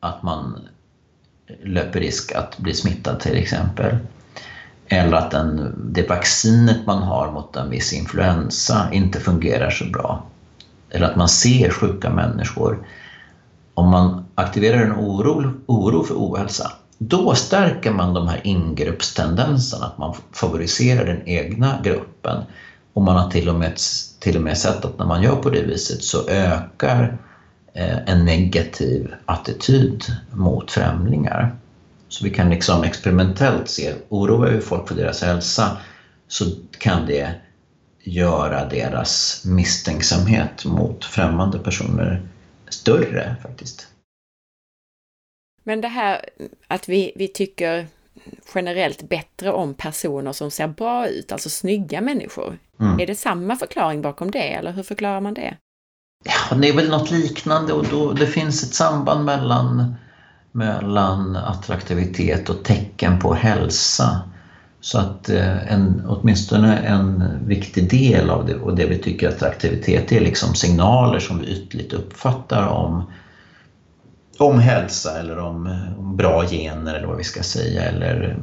att man löper risk att bli smittad till exempel, eller att den, det vaccinet man har mot en viss influensa inte fungerar så bra. Eller att man ser sjuka människor. Om man aktiverar en oro, oro för ohälsa, då stärker man de här ingruppstendenserna, att man favoriserar den egna gruppen. Och man har till och med, till och med sett att när man gör på det viset så ökar eh, en negativ attityd mot främlingar. Så vi kan liksom experimentellt se, oroar vi folk för deras hälsa så kan det göra deras misstänksamhet mot främmande personer större faktiskt. Men det här att vi, vi tycker generellt bättre om personer som ser bra ut, alltså snygga människor. Mm. Är det samma förklaring bakom det eller hur förklarar man det? Ja, det är väl något liknande och då, det finns ett samband mellan mellan attraktivitet och tecken på hälsa. Så att eh, en, åtminstone en viktig del av det och det vi tycker attraktivitet är liksom signaler som vi ytligt uppfattar om, om hälsa eller om, om bra gener eller vad vi ska säga eller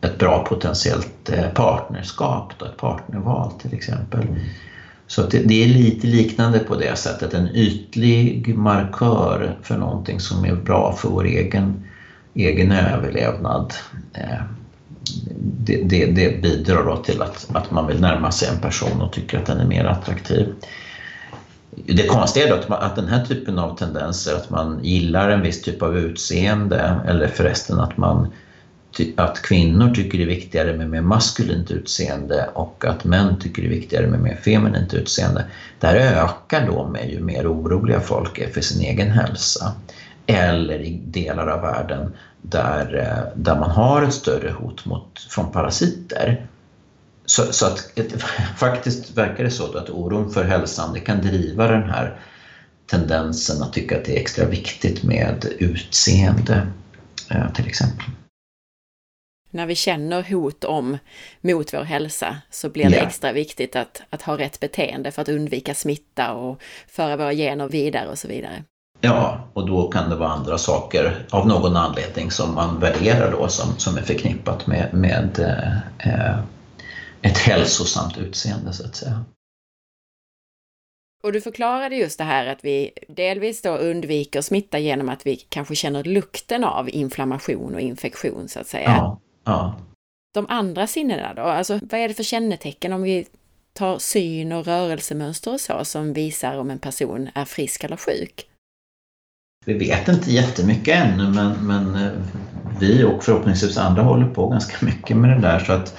ett bra potentiellt eh, partnerskap, då, ett partnerval till exempel. Mm. Så det, det, är lite liknande på det sättet, en ytlig markör för någonting som är bra för vår egen, egen överlevnad. Eh, det, det, det bidrar då till att, att man vill närma sig en person och tycker att den är mer attraktiv. Det konstiga är då att, man, att den här typen av tendenser, att man gillar en viss typ av utseende eller förresten att man att kvinnor tycker det är viktigare med mer maskulint utseende och att män tycker det är viktigare med mer feminint utseende. Det här ökar då med ju mer oroliga folk är för sin egen hälsa. Eller i delar av världen där, eh, där man har ett större hot mot, från parasiter så, så att faktiskt verkar det så att oron för hälsan det kan driva den här tendensen att tycka att det är extra viktigt med utseende eh, till exempel. När vi känner hot om mot vår hälsa så blir det yeah. extra viktigt att, att ha rätt beteende för att undvika smitta och föra våra gener vidare och så vidare. Ja, och då kan det vara andra saker av någon anledning som man värderar då som, som är förknippat med, med eh, ett hälsosamt utseende så att säga. Och du förklarade just det här att vi delvis då undviker smitta genom att vi kanske känner lukten av inflammation och infektion så att säga. Ja, ja. De andra sinnena då, alltså vad är det för kännetecken om vi tar syn och rörelsemönster och så som visar om en person är frisk eller sjuk? Vi vet inte jättemycket ännu men, men eh, vi och förhoppningsvis andra håller på ganska mycket med det där så att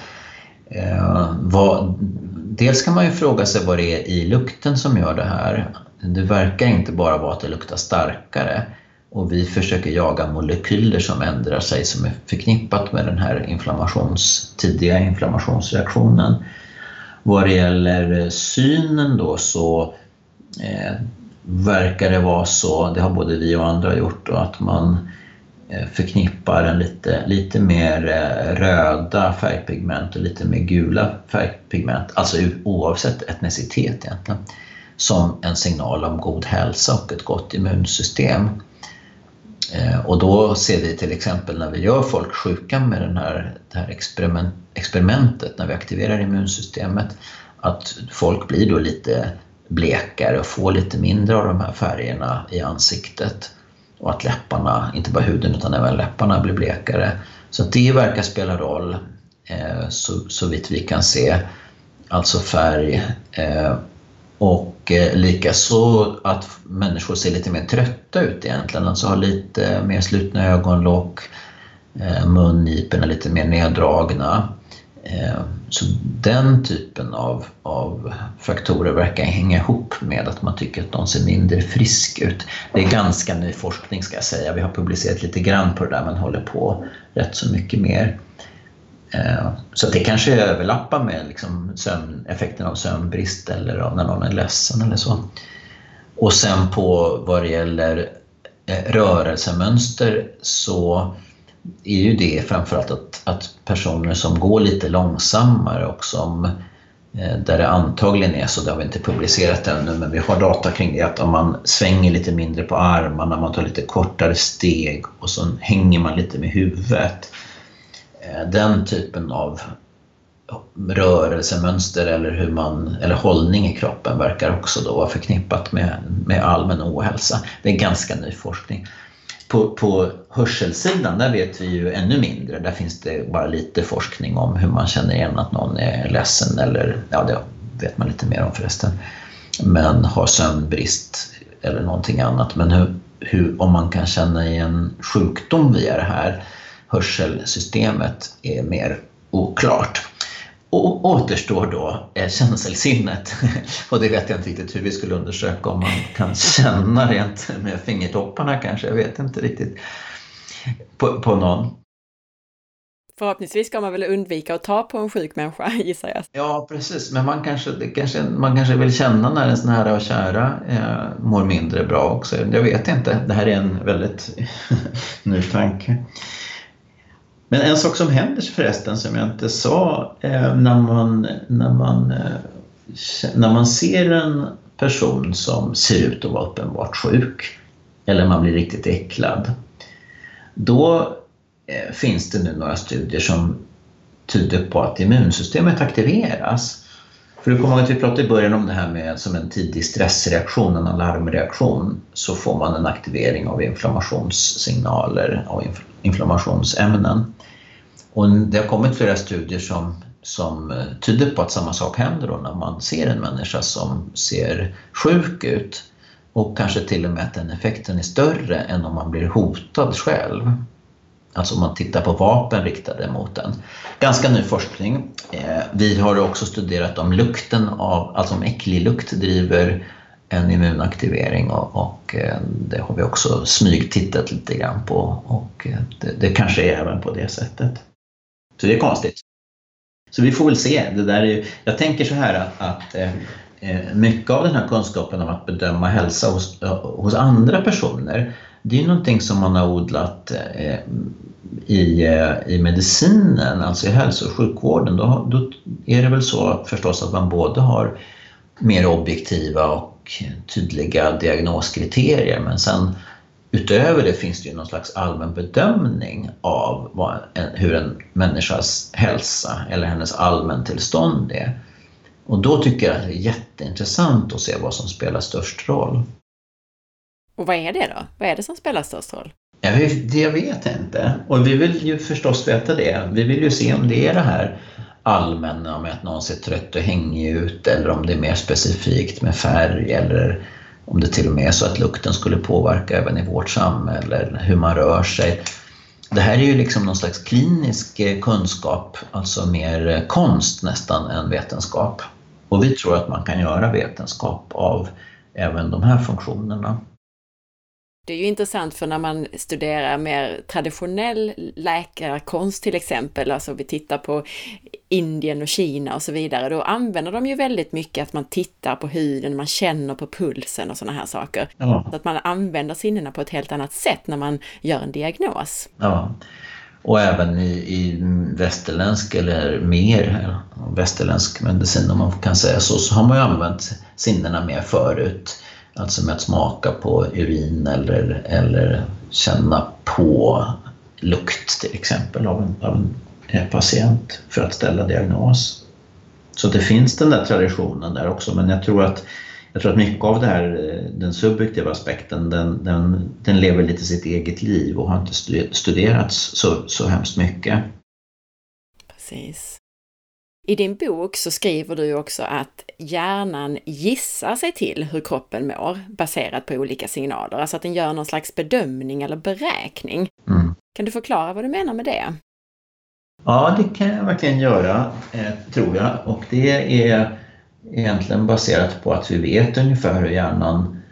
eh, vad, dels kan man ju fråga sig vad det är i lukten som gör det här. Det verkar inte bara vara att det luktar starkare och vi försöker jaga molekyler som ändrar sig som är förknippat med den här inflammations, tidiga inflammationsreaktionen. Vad det gäller eh, synen då så eh, verkar det vara så, det har både vi och andra gjort, att man eh, förknippar en lite, lite mer eh, röda färgpigment och lite mer gula färgpigment, alltså oavsett etnicitet egentligen, som en signal om god hälsa och ett gott immunsystem. Eh, och då ser vi till exempel när vi gör folk sjuka med den här, det här experiment, experimentet, när vi aktiverar immunsystemet, att folk blir då lite blekare och får lite mindre av de här färgerna i ansiktet. Och att läpparna, inte bara huden utan även läpparna blir blekare. Så det verkar spela roll eh, så, så vitt vi kan se. Alltså färg. Eh, och och eh, likaså att människor ser lite mer trötta ut egentligen. Alltså har lite mer slutna ögonlock, eh, mungiporna lite mer neddragna. Eh, så den typen av, av faktorer verkar hänga ihop med att man tycker att de ser mindre frisk ut. Det är ganska ny forskning ska jag säga. Vi har publicerat lite grann på det där men håller på rätt så mycket mer. Eh, så det kanske överlappar med liksom sömn, effekten av sömnbrist eller när någon är ledsen eller så. Och sen på vad det gäller eh, rörelsemönster så är ju det framförallt att, att personer som går lite långsammare och som eh, där det antagligen är så, det har vi inte publicerat ännu, men vi har data kring det, att om man svänger lite mindre på armarna, man tar lite kortare steg och så hänger man lite med huvudet. Eh, den typen av rörelsemönster eller, hur man, eller hållning i kroppen verkar också då vara förknippat med, med allmän ohälsa. Det är ganska ny forskning. På, på hörselsidan, där vet vi ju ännu mindre. Där finns det bara lite forskning om hur man känner igen att någon är ledsen eller, ja det vet man lite mer om förresten, men har sömnbrist eller någonting annat. Men hur, hur, om man kan känna igen sjukdom via det här hörselsystemet är mer oklart. Och återstår då eh, känselsinnet. Och det vet jag inte riktigt hur vi skulle undersöka om man kan känna rent med fingertopparna kanske. Jag vet inte riktigt på, på någon. Förhoppningsvis ska man väl undvika att ta på en sjuk människa gissar jag. Ja precis, men man kanske, kanske, man kanske vill känna när ens nära och kära eh, mår mindre bra också. Jag vet inte, det här är en väldigt ny tanke. Men en sak som händer förresten som jag inte sa eh, när, man, när, man, eh, när man ser en person som ser ut att vara uppenbart sjuk eller man blir riktigt äcklad. Då eh, finns det nu några studier som tyder på att immunsystemet aktiveras. För du kommer ihåg att vi pratade i början om det här med som en tidig stressreaktion, en alarmreaktion, så får man en aktivering av inflammationssignaler, och inflammationsämnen. Och det har kommit flera studier som, som tyder på att samma sak händer då när man ser en människa som ser sjuk ut och kanske till och med att den effekten är större än om man blir hotad själv. Alltså om man tittar på vapen riktade mot den. Ganska ny forskning. Eh, vi har också studerat om lukten av, alltså om äcklig lukt driver en immunaktivering och, och eh, det har vi också smygtittat lite grann på och eh, det, det kanske är även på det sättet. Så det är konstigt. Så vi får väl se. Det där är, jag tänker så här att, att mycket av den här kunskapen om att bedöma hälsa hos, hos andra personer det är någonting som man har odlat eh, i, eh, i medicinen, alltså i hälso och sjukvården. Då, då är det väl så förstås att man både har mer objektiva och tydliga diagnoskriterier men sen utöver det finns det ju någon slags allmän bedömning av vad, hur en människas hälsa eller hennes allmäntillstånd är. Och då tycker jag att det är jätteintressant att se vad som spelar störst roll. Och vad är det då? Vad är det som spelar störst roll? Ja, det jag vet inte. Och vi vill ju förstås veta det. Vi vill ju se om det är det här allmänna med att någon ser trött och hängig ut eller om det är mer specifikt med färg eller om det till och med är så att lukten skulle påverka även i vårt samhälle eller hur man rör sig. Det här är ju liksom någon slags klinisk eh, kunskap, alltså mer eh, konst nästan än vetenskap. Och vi tror att man kan göra vetenskap av även de här funktionerna. Det är ju intressant för när man studerar mer traditionell läkarkonst till exempel, alltså vi tittar på Indien och Kina och så vidare, då använder de ju väldigt mycket att man tittar på huden, man känner på pulsen och sådana här saker. Ja. Så att man använder sinnena på ett helt annat sätt när man gör en diagnos. Ja, och även i, i västerländsk eller mer västerländsk medicin om man kan säga så, så har man ju använt sinnena mer förut. Alltså med att smaka på urin eller, eller känna på lukt till exempel av en, av en eh, patient för att ställa diagnos. Så det finns den där traditionen där också men jag tror att, jag tror att mycket av det här, eh, den subjektiva aspekten, den, den, den lever lite sitt eget liv och har inte studerats så, så hemskt mycket. Precis. I din bok så skriver du också att hjärnan gissar sig till hur kroppen mår baserat på olika signaler, alltså att den gör någon slags bedömning eller beräkning. Mm. Kan du förklara vad du menar med det? Ja, det kan jag verkligen göra, eh, tror jag. Och det är egentligen baserat på att vi vet ungefär hur hjärnan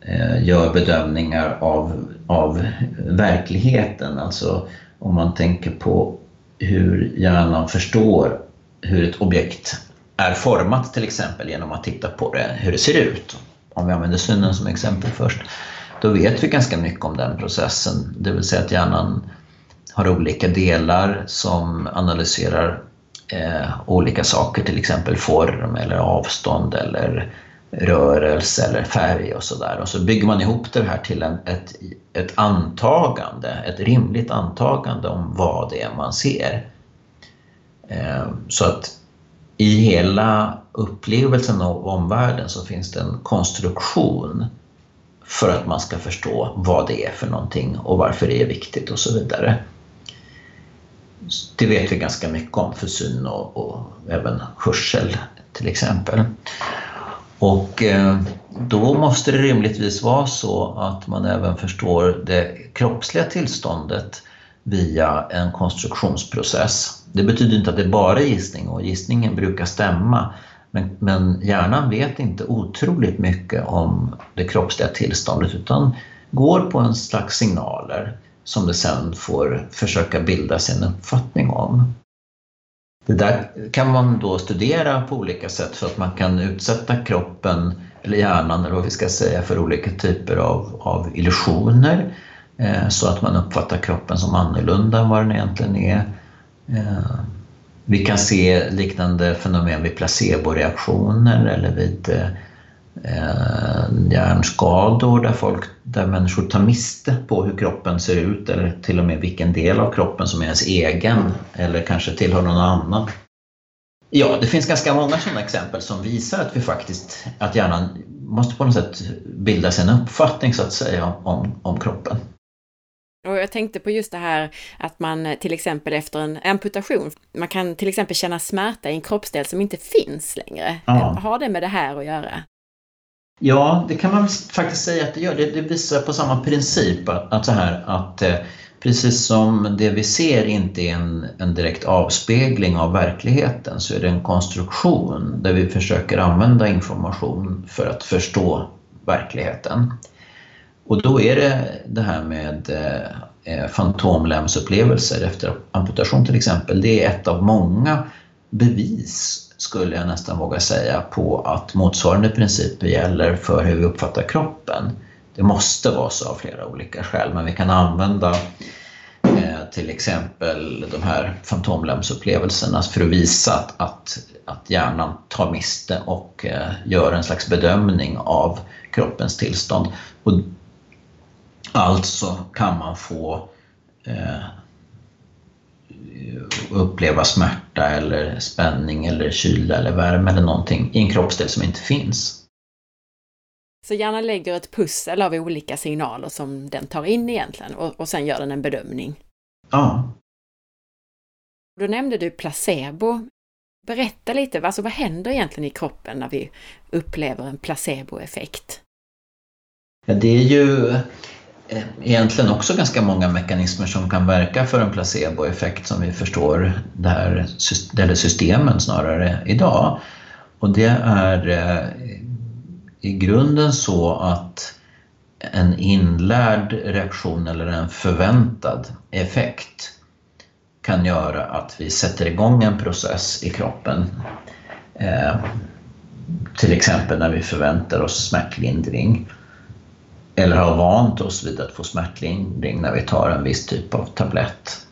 eh, gör bedömningar av, av verkligheten. Alltså om man tänker på hur hjärnan förstår hur ett objekt är format till exempel genom att titta på det, hur det ser ut. Om vi använder synen som exempel först. Då vet vi ganska mycket om den processen, det vill säga att hjärnan har olika delar som analyserar eh, olika saker, till exempel form eller avstånd eller rörelse eller färg och sådär. Och så bygger man ihop det här till en, ett, ett antagande, ett rimligt antagande om vad det är man ser. Eh, så att i hela upplevelsen av omvärlden så finns det en konstruktion för att man ska förstå vad det är för någonting och varför det är viktigt och så vidare. Det vet vi ganska mycket om för syn och, och även hörsel till exempel. Och eh, då måste det rimligtvis vara så att man även förstår det kroppsliga tillståndet via en konstruktionsprocess. Det betyder inte att det bara är gissning och gissningen brukar stämma. Men, men hjärnan vet inte otroligt mycket om det kroppsliga tillståndet utan går på en slags signaler som det sen får försöka bilda sin uppfattning om. Det där kan man då studera på olika sätt så att man kan utsätta kroppen eller hjärnan eller vad vi ska säga för olika typer av, av illusioner Eh, så att man uppfattar kroppen som annorlunda än vad den egentligen är. Eh, vi kan se liknande fenomen vid placeboreaktioner eller vid eh, hjärnskador där, folk, där människor tar miste på hur kroppen ser ut eller till och med vilken del av kroppen som är ens egen eller kanske tillhör någon annan. Ja, det finns ganska många sådana exempel som visar att vi faktiskt, att hjärnan måste på något sätt bilda sig en uppfattning så att säga om, om kroppen. Och jag tänkte på just det här att man till exempel efter en amputation, man kan till exempel känna smärta i en kroppsdel som inte finns längre. Ja. Har det med det här att göra? Ja, det kan man faktiskt säga att det gör. Det, det visar på samma princip att, att så här att eh, precis som det vi ser inte är en, en direkt avspegling av verkligheten så är det en konstruktion där vi försöker använda information för att förstå verkligheten. Och då är det det här med eh, eh, fantomlämsupplevelser efter amputation till exempel. Det är ett av många bevis, skulle jag nästan våga säga, på att motsvarande principer gäller för hur vi uppfattar kroppen. Det måste vara så av flera olika skäl, men vi kan använda eh, till exempel de här fantomlämsupplevelserna för att visa att, att, att hjärnan tar miste och eh, gör en slags bedömning av kroppens tillstånd. Och alltså kan man få eh, uppleva smärta eller spänning eller kyla eller värme eller någonting i en kroppsdel som inte finns. Så hjärnan lägger ett pussel av olika signaler som den tar in egentligen och, och sen gör den en bedömning? Ja. Då nämnde du placebo. Berätta lite, alltså vad händer egentligen i kroppen när vi upplever en placeboeffekt? Ja, det är ju Eh, egentligen också ganska många mekanismer som kan verka för en placeboeffekt som vi förstår det här, eller systemen snarare idag. Och det är eh, i grunden så att en inlärd reaktion eller en förväntad effekt kan göra att vi sätter igång en process i kroppen. Eh, till exempel när vi förväntar oss smärtlindring eller har vant oss vid att få smärtlindring när vi tar en viss typ av tablett.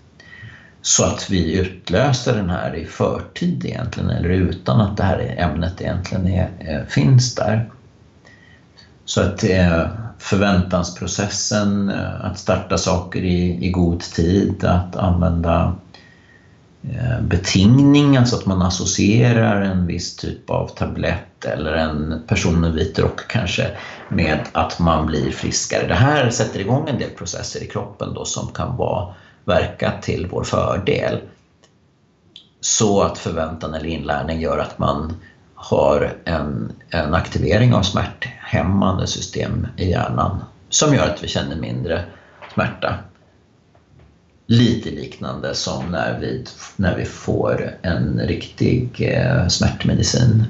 Så att vi utlöser den här i förtid egentligen eller utan att det här ämnet egentligen är, eh, finns där. Så att eh, förväntansprocessen, eh, att starta saker i, i god tid, att använda Eh, betingning, alltså att man associerar en viss typ av tablett eller en person med vit rock kanske med att man blir friskare. Det här sätter igång en del processer i kroppen då som kan vara, verka till vår fördel. Så att förväntan eller inlärning gör att man har en, en aktivering av smärthämmande system i hjärnan som gör att vi känner mindre smärta. Lite liknande som när vi, när vi får en riktig eh, smärtmedicin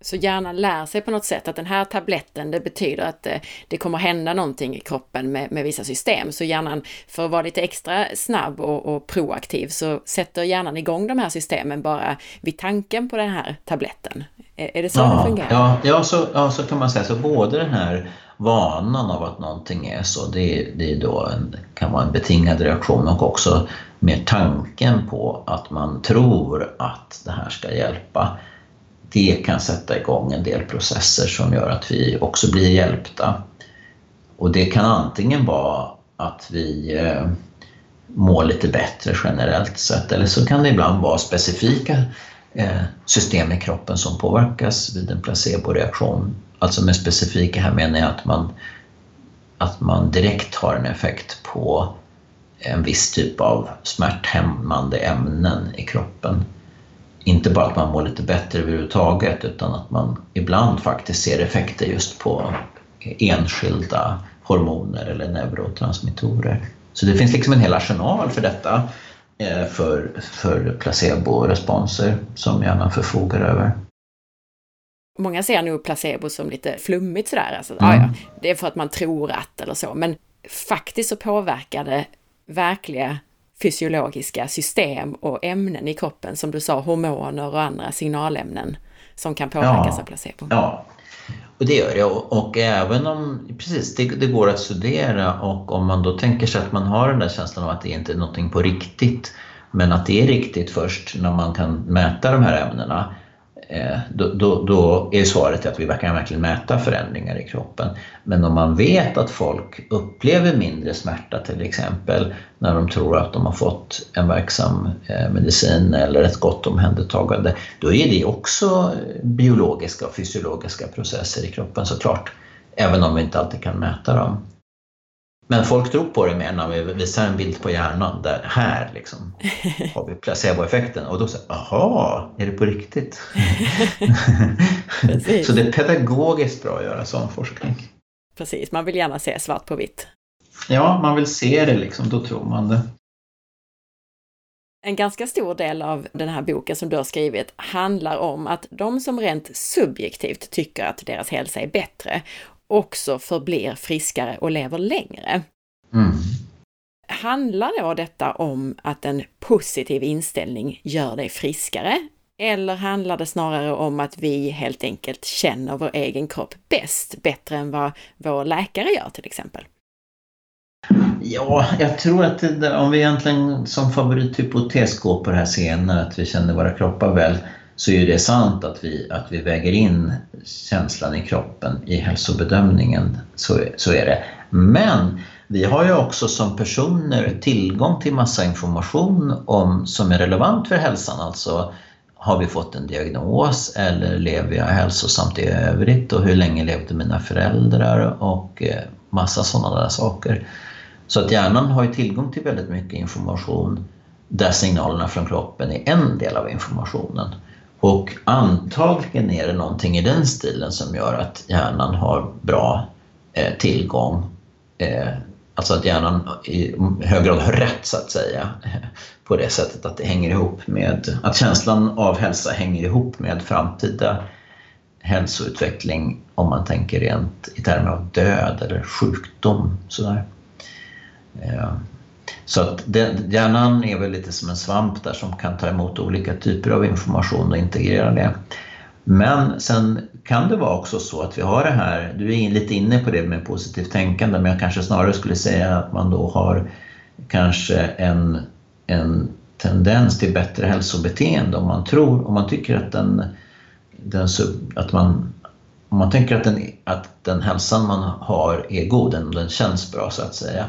så hjärnan lär sig på något sätt att den här tabletten, det betyder att det, eh, det kommer hända någonting i kroppen med, med, vissa system. Så hjärnan, för att vara lite extra snabb och, och, proaktiv, så sätter hjärnan igång de här systemen bara vid tanken på den här tabletten. Är, är det så ja, det fungerar? Ja, ja, så, ja, så kan man säga. Så både den här vanan av att någonting är så, det, det är då en, kan vara en betingad reaktion och också med tanken på att man tror att det här ska hjälpa det kan sätta igång en del processer som gör att vi också blir hjälpta. Och det kan antingen vara att vi eh, mår lite bättre generellt sett eller så kan det ibland vara specifika Eh, system i kroppen som påverkas vid en placeboreaktion. Alltså med specifika här menar jag att man, att man direkt har en effekt på en viss typ av smärthämmande ämnen i kroppen inte bara att man mår lite bättre överhuvudtaget utan att man ibland faktiskt ser effekter just på enskilda hormoner eller neurotransmittorer. Så det finns liksom en hel arsenal för detta för, för placebo-responser som hjärnan förfogar över. Många ser nog placebo som lite flummigt sådär, alltså, mm. ja, det är för att man tror att eller så, men faktiskt så påverkar det verkliga fysiologiska system och ämnen i kroppen, som du sa, hormoner och andra signalämnen som kan påverkas ja, av placebo. Ja, och det gör det. Och, och även om, precis, det, det, går att studera och om man då tänker sig att man har den där känslan av att det inte är någonting på riktigt, men att det är riktigt först när man kan mäta de här ämnena, Eh, då, då, då, är svaret att vi kan verkligen mäta förändringar i kroppen. Men om man vet att folk upplever mindre smärta till exempel när de tror att de har fått en verksam eh, medicin eller ett gott omhändertagande, då är det också biologiska och fysiologiska processer i kroppen såklart, även om vi inte alltid kan mäta dem. Men folk tror på det mer när vi visar en bild på hjärnan där här liksom har vi placeboeffekten och då säger aha, är det på riktigt? så det är pedagogiskt bra att göra sån forskning. Precis, man vill gärna se svart på vitt. Ja, man vill se det liksom, då tror man det. En ganska stor del av den här boken som du har skrivit handlar om att de som rent subjektivt tycker att deras hälsa är bättre också förblir friskare och lever längre. Mm. Handlar då detta om att en positiv inställning gör dig friskare? Eller handlar det snarare om att vi helt enkelt känner vår egen kropp bäst, bättre än vad vår läkare gör till exempel? Ja, jag tror att det, om vi egentligen som favorithypotes går på det här senare, att vi känner våra kroppar väl, så är det sant att vi, att vi väger in känslan i kroppen i hälsobedömningen. Så, så är det. Men vi har ju också som personer tillgång till massa information om, som är relevant för hälsan. Alltså, har vi fått en diagnos eller lever jag hälsosamt i övrigt och hur länge levde mina föräldrar och eh, massa sådana där saker. Så att hjärnan har ju tillgång till väldigt mycket information där signalerna från kroppen är en del av informationen. Och antagligen är det någonting i den stilen som gör att hjärnan har bra eh, tillgång. Eh, alltså att hjärnan i hög grad har rätt så att säga. På det sättet att det hänger ihop med, att känslan av hälsa hänger ihop med framtida hälsoutveckling om man tänker rent i termer av död eller sjukdom. Sådär. Eh, så att den, hjärnan är väl lite som en svamp där som kan ta emot olika typer av information och integrera det. Men sen kan det vara också så att vi har det här, du är lite inne på det med positivt tänkande, men jag kanske snarare skulle säga att man då har kanske en, en tendens till bättre hälsobeteende om man tror, om man tycker att den, den att man om man tänker att den, att den hälsan man har är god, den känns bra så att säga,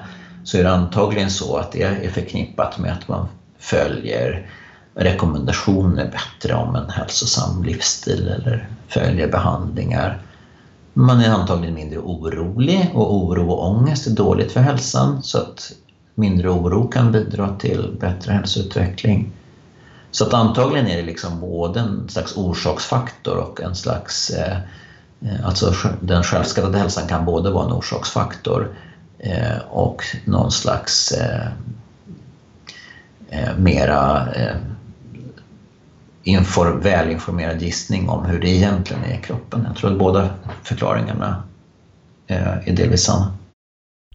så är det antagligen så att det är förknippat med att man följer rekommendationer bättre om en hälsosam livsstil eller följer behandlingar. Man är antagligen mindre orolig och oro och ångest är dåligt för hälsan så att mindre oro kan bidra till bättre hälsoutveckling. Så att antagligen är det liksom både en slags orsaksfaktor och en slags... Eh, eh alltså den självskattade hälsan kan både vara en orsaksfaktor Eh, och någon slags eh, eh, mera eh, välinformerad gissning om hur det egentligen är i kroppen. Jag tror att båda förklaringarna eh, är delvis sanna.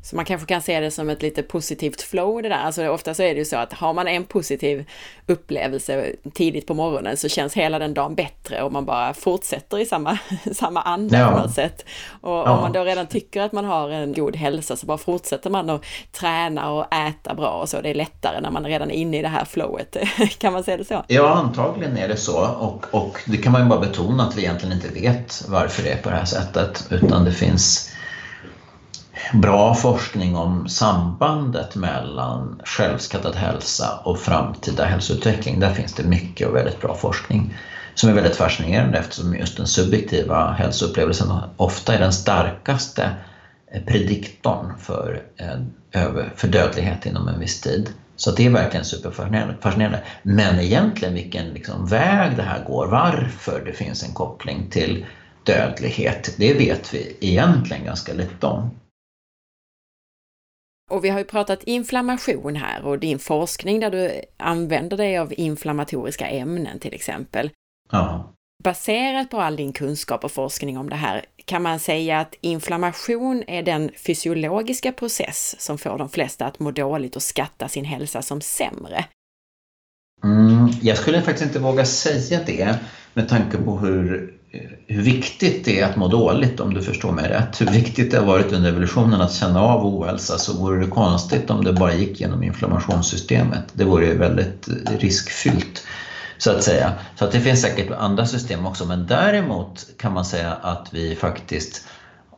Så man kanske kan se det som ett lite positivt flow det där. Alltså ofta så är det ju så att har man en positiv upplevelse tidigt på morgonen så känns hela den dagen bättre och man bara fortsätter i samma, samma anda ja. på något sätt. Och ja. om man då redan tycker att man har en god hälsa så bara fortsätter man att träna och äta bra och så. Det är lättare när man redan är inne i det här flowet. kan man säga det så? Ja, antagligen är det så. Och, och det kan man ju bara betona att vi egentligen inte vet varför det är på det här sättet. Utan det finns bra forskning om sambandet mellan självskattad hälsa och framtida hälsoutveckling. Där finns det mycket och väldigt bra forskning som är väldigt fascinerande eftersom just den subjektiva hälsoupplevelsen ofta är den starkaste eh, prediktorn för, eh, för dödlighet inom en viss tid. Så det är verkligen superfascinerande. Men egentligen vilken liksom väg det här går, varför det finns en koppling till dödlighet, det vet vi egentligen ganska lite om. Och vi har ju pratat inflammation här och din forskning där du använder dig av inflammatoriska ämnen till exempel. Ja. Baserat på all din kunskap och forskning om det här, kan man säga att inflammation är den fysiologiska process som får de flesta att må dåligt och skatta sin hälsa som sämre? Mm, jag skulle faktiskt inte våga säga det med tanke på hur hur viktigt det är att må dåligt om du förstår mig rätt. Hur viktigt det har varit under evolutionen att känna av ohälsa så vore det konstigt om det bara gick genom inflammationssystemet. Det vore ju väldigt riskfyllt så att säga. Så att det finns säkert andra system också men däremot kan man säga att vi faktiskt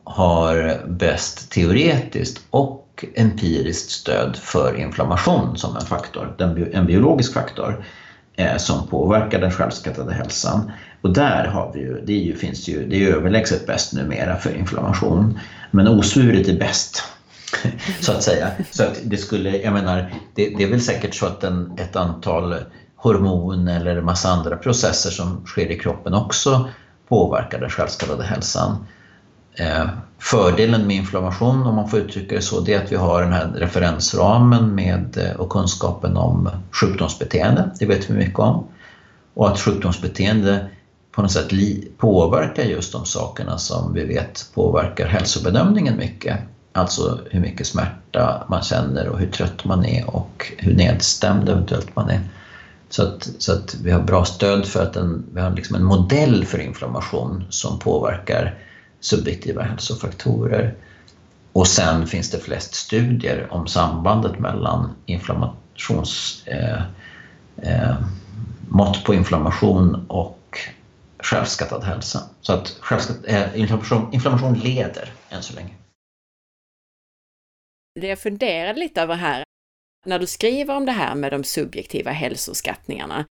har bäst teoretiskt och empiriskt stöd för inflammation som en faktor, en biologisk faktor eh, som påverkar den självskattade hälsan. Och där har vi ju, det är ju, finns ju, det är överlägset bäst numera för inflammation. Men osvuret är bäst. så att säga. Så att det skulle, jag menar, det, det är väl säkert så att en, ett antal hormon eller massa andra processer som sker i kroppen också påverkar den självskadade hälsan. Eh, fördelen med inflammation, om man får uttrycka det så, det är att vi har den här referensramen med, eh, och kunskapen om sjukdomsbeteende. Det vet vi mycket om. Och att sjukdomsbeteende på något sätt påverkar just de sakerna som vi vet påverkar hälsobedömningen mycket. Alltså hur mycket smärta man känner och hur trött man är och hur nedstämd eventuellt man är. Så att, så att vi har bra stöd för att en, vi har liksom en modell för inflammation som påverkar subjektiva hälsofaktorer. Och sen finns det flest studier om sambandet mellan inflammations, eh, eh, mått på inflammation och självskattad hälsa. Så att självskatt, eh, inflammation, inflammation leder än så länge. Det jag funderade lite över här, när du skriver om det här med de subjektiva hälsoskattningarna,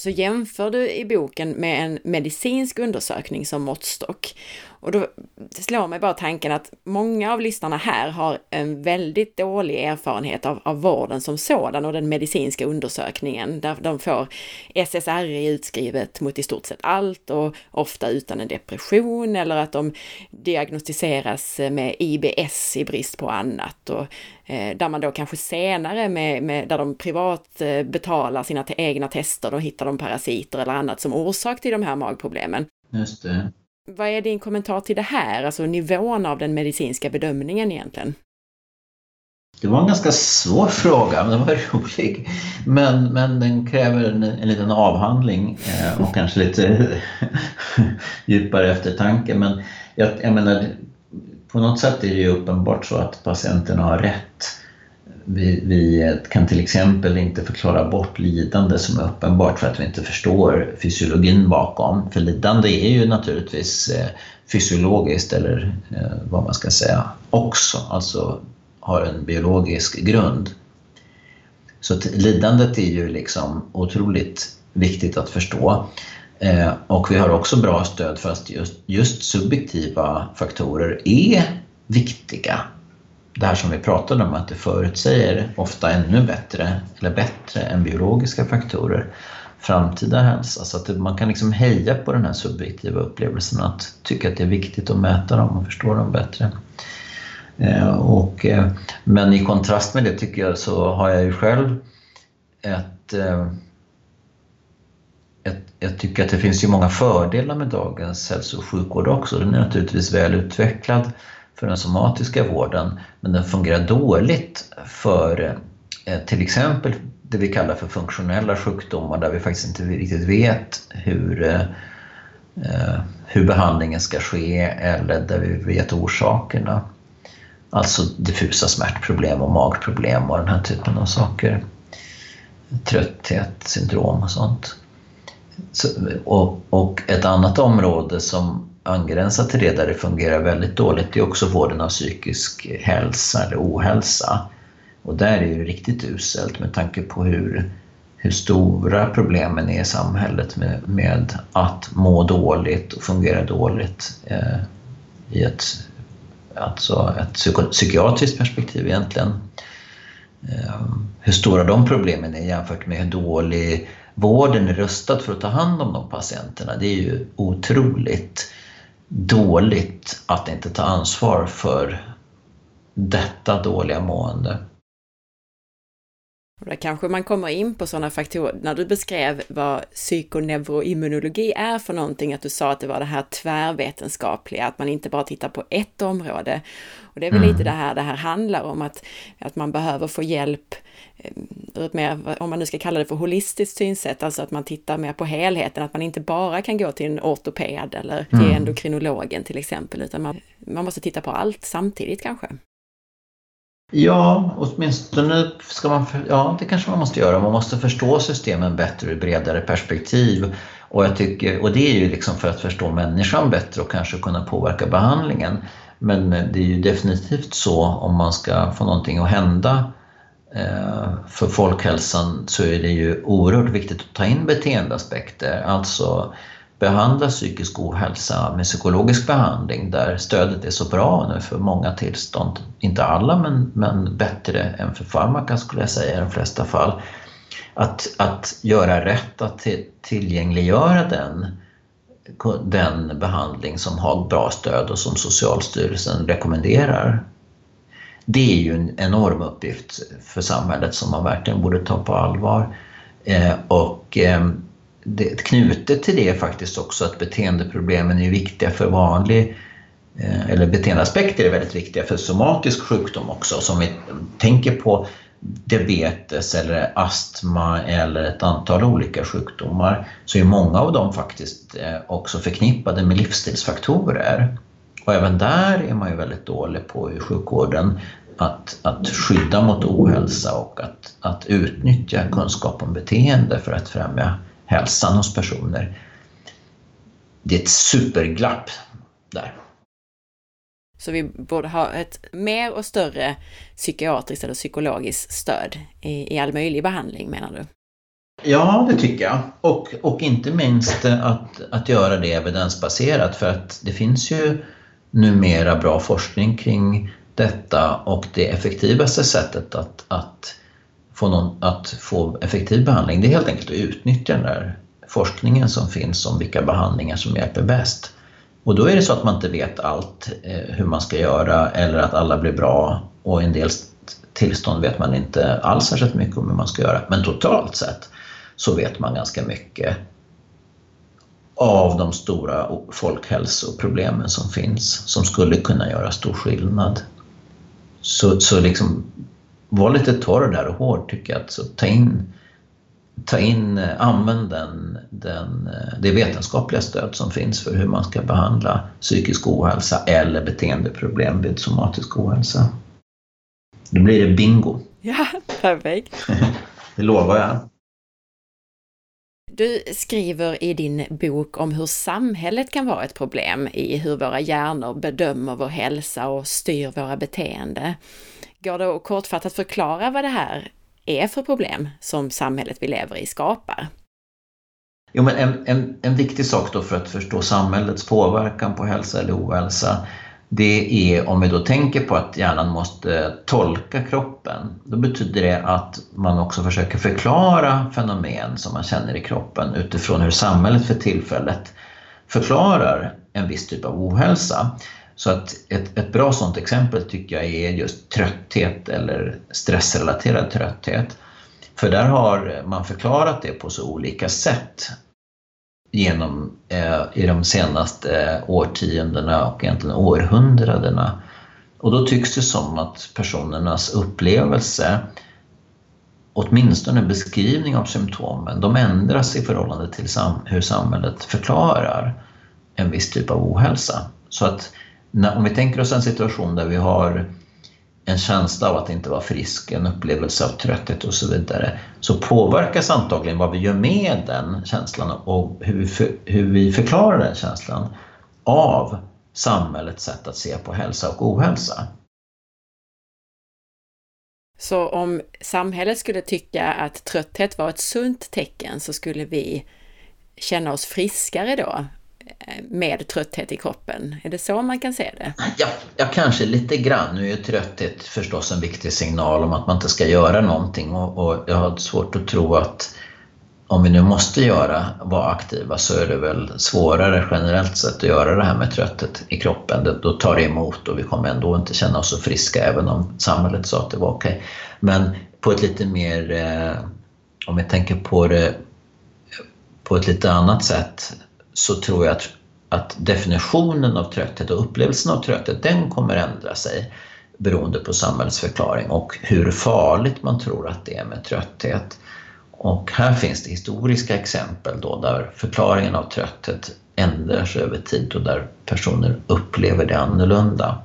så jämför du i boken med en medicinsk undersökning som måttstock. Och då slår mig bara tanken att många av lyssnarna här har en väldigt dålig erfarenhet av, av vården som sådan och den medicinska undersökningen där de får SSRI utskrivet mot i stort sett allt och ofta utan en depression eller att de diagnostiseras med IBS i brist på annat och eh, där man då kanske senare med, med där de privat eh, betalar sina egna tester, då hittar de parasiter eller annat som orsak till de här magproblemen. Just det. Vad är din kommentar till det här, alltså nivån av den medicinska bedömningen egentligen? Det var en ganska svår fråga, men den var rolig. Men, men den kräver en, en liten avhandling eh, och kanske lite djupare eftertanke. Men jag, jag menar, på något sätt är det ju uppenbart så att patienterna har rätt vi, vi, kan till exempel inte förklara bort lidande som är uppenbart för att vi inte förstår fysiologin bakom. För lidande är ju naturligtvis eh, fysiologiskt eller eh, vad man ska säga också, alltså har en biologisk grund. Så lidandet är ju liksom otroligt viktigt att förstå. Eh, och vi har också bra stöd för att just, just subjektiva faktorer är viktiga det här som vi pratade om, att det förutsäger ofta ännu bättre, eller bättre än biologiska faktorer, framtida hälsa. Så att man kan liksom heja på den här subjektiva upplevelsen, att tycka att det är viktigt att mäta dem och förstå dem bättre. Eh, och, eh, men i kontrast med det tycker jag så har jag ju själv ett, eh, ett jag tycker att det finns ju många fördelar med dagens hälso och sjukvård också. Den är naturligtvis väl utvecklad för den somatiska vården men den fungerar dåligt för eh, till exempel det vi kallar för funktionella sjukdomar där vi faktiskt inte riktigt vet hur, eh, eh, hur behandlingen ska ske eller där vi vet orsakerna. Alltså diffusa smärtproblem och magproblem och den här typen av saker. Trötthet, syndrom och sånt. Så, och, och ett annat område som angränsar till det där det fungerar väldigt dåligt det är också vården av psykisk hälsa eller ohälsa. Och där är det riktigt uselt med tanke på hur, hur stora problemen är i samhället med, med att må dåligt och fungera dåligt eh, i ett, alltså ett psyko, psykiatriskt perspektiv egentligen. Eh, hur stora de problemen är jämfört med hur dålig vården är rustad för att ta hand om de patienterna, det är ju otroligt dåligt att inte ta ansvar för detta dåliga mående. Och där kanske man kommer in på sådana faktorer, när du beskrev vad psykoneuroimmunologi är för någonting, att du sa att det var det här tvärvetenskapliga, att man inte bara tittar på ett område. Och det är väl mm. lite det här det här handlar om, att, att man behöver få hjälp eh, ur ett mer, om man nu ska kalla det för holistiskt synsätt, alltså att man tittar mer på helheten, att man inte bara kan gå till en ortoped eller till mm. endokrinologen till exempel, utan man, man måste titta på allt samtidigt kanske. Ja, åtminstone ska man, ja det kanske man måste göra. Man måste förstå systemen bättre ur bredare perspektiv. Och, jag tycker, och det är ju liksom för att förstå människan bättre och kanske kunna påverka behandlingen. Men det är ju definitivt så om man ska få någonting att hända eh, för folkhälsan så är det ju oerhört viktigt att ta in beteendeaspekter. Alltså behandla psykisk ohälsa med psykologisk behandling där stödet är så bra nu för många tillstånd. Inte alla, men, men bättre än för farmaka skulle jag säga i de flesta fall. Att, att göra rätt att tillgängliggöra den, den behandling som har bra stöd och som Socialstyrelsen rekommenderar. Det är ju en enorm uppgift för samhället som man verkligen borde ta på allvar. Eh, och eh, det, knutet till det är faktiskt också att beteendeproblemen är viktiga för vanlig eh, eller beteendeaspekter är väldigt viktiga för somatisk sjukdom också. Som vi tänker på diabetes eller astma eller ett antal olika sjukdomar så är många av dem faktiskt eh, också förknippade med livsstilsfaktorer. Och även där är man ju väldigt dålig på i sjukvården att, att skydda mot ohälsa och att, att utnyttja kunskap om beteende för att främja hälsan hos personer. Det är ett superglapp där. Så vi borde ha ett mer och större psykiatriskt eller psykologiskt stöd i, i all möjlig behandling menar du? Ja, det tycker jag. Och, och inte minst att, att göra det evidensbaserat för att det finns ju numera bra forskning kring detta och det effektivaste sättet att, att, få, någon, att få effektiv behandling det är helt enkelt att utnyttja den där forskningen som finns om vilka behandlingar som hjälper bäst. Och då är det så att man inte vet allt eh, hur man ska göra eller att alla blir bra och i en del tillstånd vet man inte alls särskilt mycket om hur man ska göra. Men totalt sett så vet man ganska mycket av de stora folkhälsoproblemen som finns som skulle kunna göra stor skillnad. Så, så liksom, var lite torr där och hård tycker jag. Så ta in, ta in använd den, den, det vetenskapliga stöd som finns för hur man ska behandla psykisk ohälsa eller beteendeproblem vid somatisk ohälsa. Då blir det bingo. Ja, perfekt. det lovar jag. Du skriver i din bok om hur samhället kan vara ett problem i hur våra hjärnor bedömer vår hälsa och styr våra beteende. Går det att kortfattat förklara vad det här är för problem som samhället vi lever i skapar? Jo, men en, en, en viktig sak då för att förstå samhällets påverkan på hälsa eller ohälsa det är om vi då tänker på att hjärnan måste tolka kroppen. Då betyder det att man också försöker förklara fenomen som man känner i kroppen utifrån hur samhället för tillfället förklarar en viss typ av ohälsa. Så att ett, ett bra sådant exempel tycker jag är just trötthet eller stressrelaterad trötthet. För där har man förklarat det på så olika sätt genom eh, i de senaste eh, årtiondena och egentligen århundradena. Och då tycks det som att personernas upplevelse, åtminstone beskrivning av symptomen, de ändras i förhållande till sam hur samhället förklarar en viss typ av ohälsa. Så att när, om vi tänker oss en situation där vi har en känsla av att inte vara frisk, en upplevelse av trötthet och så vidare, så påverkas antagligen vad vi gör med den känslan och hur vi, för, hur vi förklarar den känslan av samhällets sätt att se på hälsa och ohälsa. Så om samhället skulle tycka att trötthet var ett sunt tecken så skulle vi känna oss friskare då? Med trötthet i kroppen. Är det så man kan se det? Ja, ja, kanske lite grann. Nu är trötthet förstås en viktig signal om att man inte ska göra någonting och, och jag har svårt att tro att om vi nu måste göra, vara aktiva så är det väl svårare generellt sett att göra det här med trötthet i kroppen. Då tar det emot och vi kommer ändå inte känna oss så friska även om samhället sa att det var okej. Okay. Men på ett lite mer, eh, om vi tänker på det på ett lite annat sätt så tror jag att, att definitionen av trötthet och upplevelsen av trötthet, den kommer ändra sig beroende på samhällsförklaring och hur farligt man tror att det är med trötthet. Och här finns det historiska exempel då där förklaringen av trötthet ändras över tid och där personer upplever det annorlunda.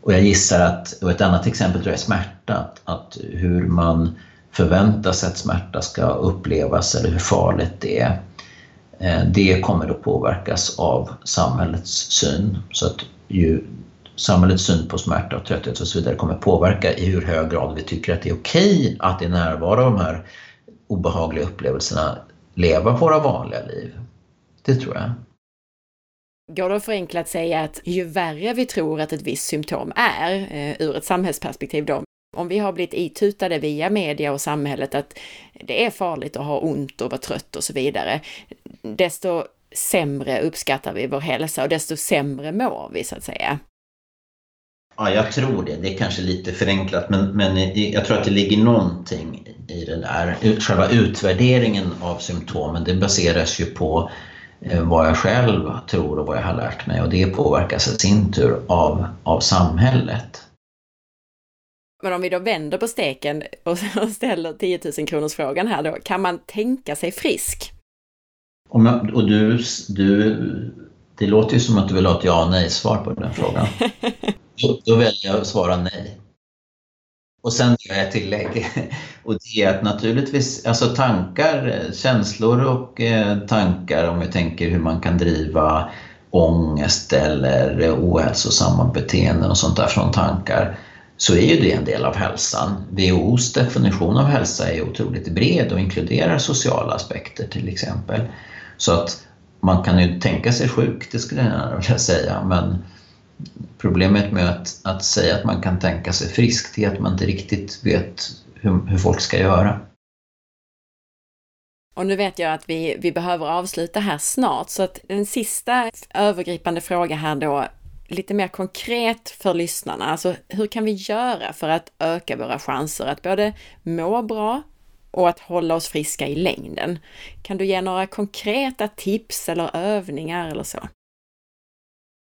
Och jag gissar att, och ett annat exempel tror jag är smärta, att, att hur man förväntar sig att smärta ska upplevas eller hur farligt det är Eh, det kommer att påverkas av samhällets syn. Så att ju samhällets syn på smärta och trötthet och så vidare kommer påverka i hur hög grad vi tycker att det är okej att i närvaro av de här obehagliga upplevelserna leva våra vanliga liv. Det tror jag. Går det att förenklat säga att ju värre vi tror att ett visst symptom är, eh, ur ett samhällsperspektiv då, om vi har blivit itutade via media och samhället att det är farligt att ha ont och vara trött och så vidare, desto sämre uppskattar vi vår hälsa och desto sämre mår vi så att säga. Ja, jag tror det. Det är kanske lite förenklat men, men jag tror att det ligger någonting i det där. Själva utvärderingen av symptomen det baseras ju på eh, vad jag själv tror och vad jag har lärt mig och det påverkas i sin tur av, av samhället. Men om vi då vänder på steken och ställer 10 000 kronors frågan här då, kan man tänka sig frisk? Jag, och du, du, det låter ju som att du vill ha ett ja och nej-svar på den frågan. då, då väljer jag att svara nej. Och sen gör jag ett tillägg. Och det är att naturligtvis, alltså tankar, känslor och eh, tankar om vi tänker hur man kan driva ångest eller ohälsosamma beteenden och sånt där från tankar så är ju det en del av hälsan. WHOs definition av hälsa är otroligt bred och inkluderar sociala aspekter till exempel. Så att man kan ju tänka sig sjuk, det skulle jag gärna vilja säga, men problemet med att, att säga att man kan tänka sig frisk det är att man inte riktigt vet hur, hur folk ska göra. Och nu vet jag att vi, vi behöver avsluta här snart, så att en sista övergripande fråga här då, lite mer konkret för lyssnarna. Alltså hur kan vi göra för att öka våra chanser att både må bra och att hålla oss friska i längden? Kan du ge några konkreta tips eller övningar eller så?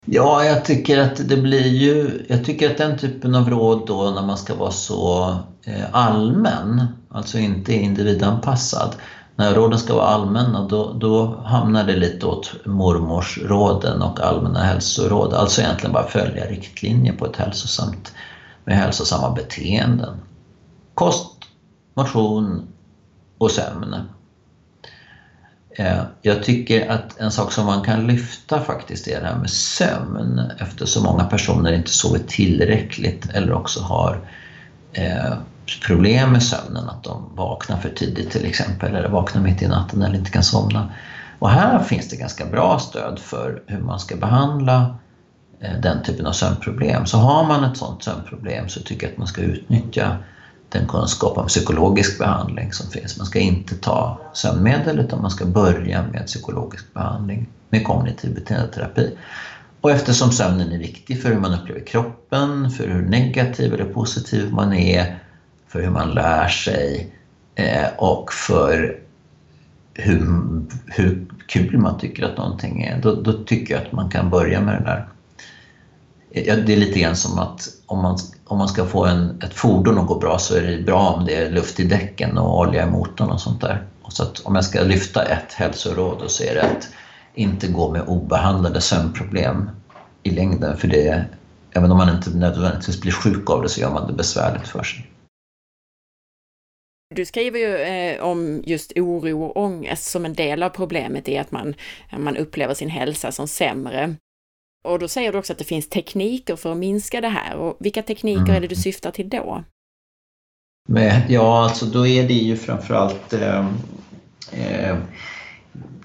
Ja, jag tycker att det blir ju, jag tycker att den typen av råd då när man ska vara så eh, allmän, alltså inte individanpassad, när råden ska vara allmänna då, då hamnar det lite åt mormorsråden och allmänna hälsoråd. Alltså egentligen bara följa riktlinjer på ett hälsosamt, med hälsosamma beteenden. Kost, motion och sömn. Eh, jag tycker att en sak som man kan lyfta faktiskt är det här med sömn eftersom många personer inte sover tillräckligt eller också har eh, problem med sömnen, att de vaknar för tidigt till exempel eller vaknar mitt i natten eller inte kan somna. Och här finns det ganska bra stöd för hur man ska behandla eh, den typen av sömnproblem. Så har man ett sådant sömnproblem så tycker jag att man ska utnyttja den kunskap om psykologisk behandling som finns. Man ska inte ta sömnmedel utan man ska börja med psykologisk behandling med kognitiv beteendeterapi. Och eftersom sömnen är viktig för hur man upplever kroppen, för hur negativ eller positiv man är, för hur man lär sig eh, och för hur, hur kul man tycker att någonting är, då, då tycker jag att man kan börja med det där. Det är lite grann som att om man, om man ska få en, ett fordon att gå bra så är det bra om det är luft i däcken och olja i motorn och sånt där. Så att om jag ska lyfta ett hälsoråd så är det att inte gå med obehandlade sömnproblem i längden för det, även om man inte nödvändigtvis blir sjuk av det så gör man det besvärligt för sig. Du skriver ju eh, om just oro och ångest som en del av problemet är att man, man upplever sin hälsa som sämre. Och då säger du också att det finns tekniker för att minska det här. Och vilka tekniker mm. är det du syftar till då? Men, ja, alltså då är det ju framförallt eh, eh,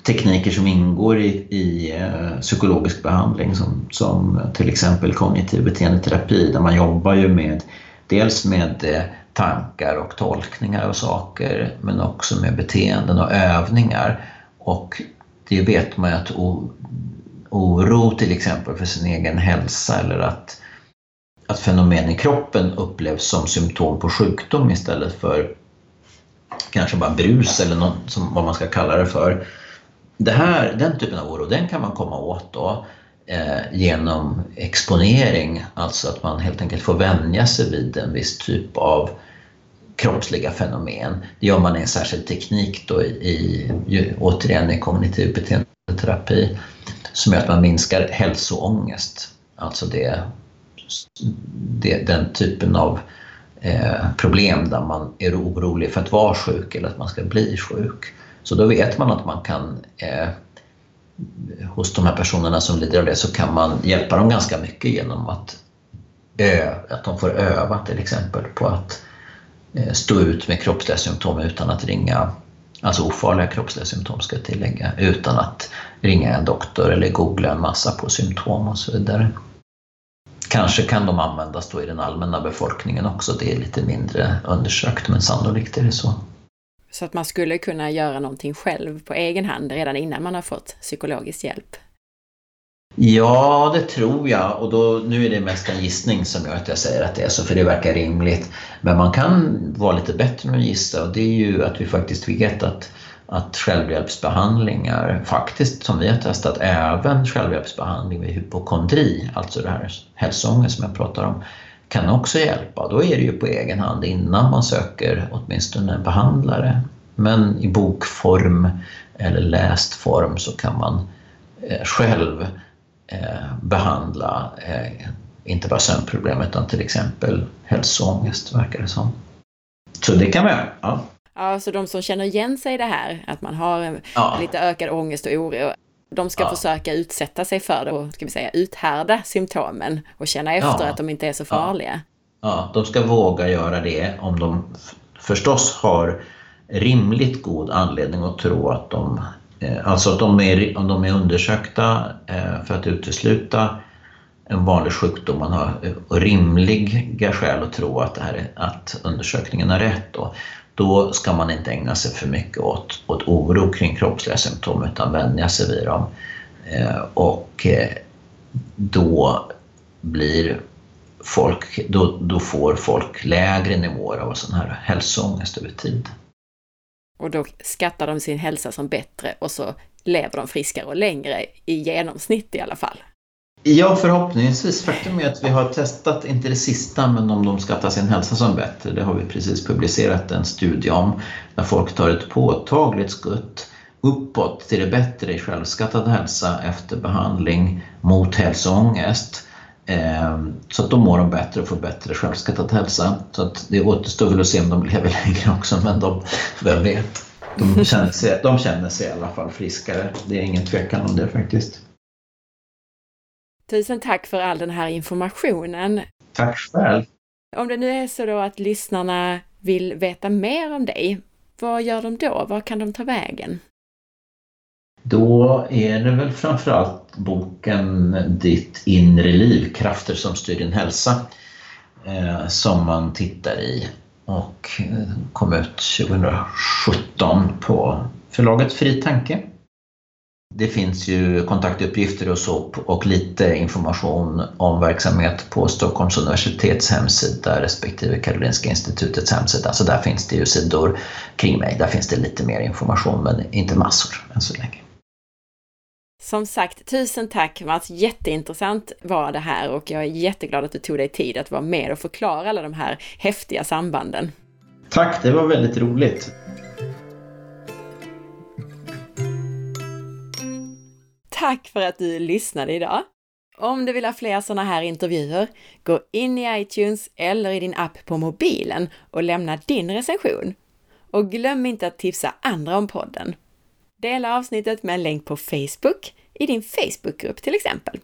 tekniker som ingår i, i eh, psykologisk behandling som, som till exempel kognitiv beteendeterapi där man jobbar ju med dels med eh, tankar och tolkningar av saker men också med beteenden och övningar. Och det vet man ju att oro till exempel för sin egen hälsa eller att, att fenomen i kroppen upplevs som symptom på sjukdom istället för kanske bara brus eller något, som, vad man ska kalla det för. Det här, den typen av oro den kan man komma åt då, eh, genom exponering, alltså att man helt enkelt får vänja sig vid en viss typ av kroppsliga fenomen. Det gör man i en särskild teknik då i, i återigen i kognitiv beteendeterapi som gör att man minskar hälsoångest. Alltså det, det, den typen av eh, problem där man är orolig för att vara sjuk eller att man ska bli sjuk. Så då vet man att man kan eh, hos de här personerna som lider av det så kan man hjälpa dem ganska mycket genom att, ö, att de får öva till exempel på att Eh, stå ut med kroppsliga symptom utan att ringa alltså ofarliga kroppsliga symptom ska jag tillägga, utan att ringa en doktor eller googla en massa på symptom och så vidare. Kanske kan de användas då i den allmänna befolkningen också, det är lite mindre undersökt men sannolikt är det så. Så att man skulle kunna göra någonting själv på egen hand redan innan man har fått psykologisk hjälp? Ja, det tror jag och då, nu är det mest en gissning som gör att jag säger att det är så, för det verkar rimligt. Men man kan vara lite bättre med att gissa och det är ju att vi faktiskt vet att att självhjälpsbehandlingar, faktiskt som vi har testat, även självhjälpsbehandling vid hypokondri, alltså det här hälsoångest som jag pratar om, kan också hjälpa. Då är det ju på egen hand innan man söker åtminstone en behandlare. Men i bokform eller läst form så kan man eh, själv behandla eh, inte bara sömnproblem utan till exempel hälsoångest verkar det som. Så det kan man göra. Ja. Ja, så de som känner igen sig i det här, att man har ja. lite ökad ångest och oro, de ska ja. försöka utsätta sig för det och ska vi säga, uthärda symptomen och känna efter ja. att de inte är så farliga. Ja. de ska våga göra det om de förstås har rimligt god anledning att tro att de, eh, Eh, alltså att de är, om de är undersökta eh, för att utesluta en vanlig sjukdom, man har eh, rimliga skäl att tro att, det här är, att undersökningen är rätt. Då då ska man inte ägna sig för mycket åt, åt oro kring kroppsliga symptom utan vänja sig vid dem. Och då blir folk, då, då får folk lägre nivåer av sån här hälsoångest över tid. Och då skattar de sin hälsa som bättre och så lever de friskare och längre, i genomsnitt i alla fall. Ja, förhoppningsvis. Faktum är att vi har testat, inte det sista, men om de skattar sin hälsa som bättre. Det har vi precis publicerat en studie om. Där folk tar ett påtagligt skutt uppåt till det bättre i självskattad hälsa efter behandling mot hälsoångest. Ehm, så att då mår de bättre och får bättre självskattad hälsa. Så att det återstår väl att se om de lever längre också, men de, vem vet. De känner, sig, de känner sig i alla fall friskare. Det är ingen tvekan om det faktiskt. Tusen tack för all den här informationen. Tack själv. Om det nu är så då att lyssnarna vill veta mer om dig, vad gör de då? Var kan de ta vägen? Då är det väl framförallt boken Ditt inre liv, krafter som styr din hälsa, eh, som man tittar i och eh, kom ut 2017 på förlaget Fri Tanke. Det finns ju kontaktuppgifter och så och lite information om verksamhet på Stockholms universitets hemsida respektive Karolinska institutets hemsida. Så där finns det ju sidor kring mig. Där finns det lite mer information men inte massor än så länge. Som sagt, tusen tack Mats! Jätteintressant var det här och jag är jätteglad att du tog dig tid att vara med och förklara alla de här häftiga sambanden. Tack, det var väldigt roligt. Tack för att du lyssnade idag! Om du vill ha fler sådana här intervjuer, gå in i iTunes eller i din app på mobilen och lämna din recension. Och glöm inte att tipsa andra om podden. Dela avsnittet med en länk på Facebook, i din Facebookgrupp till exempel.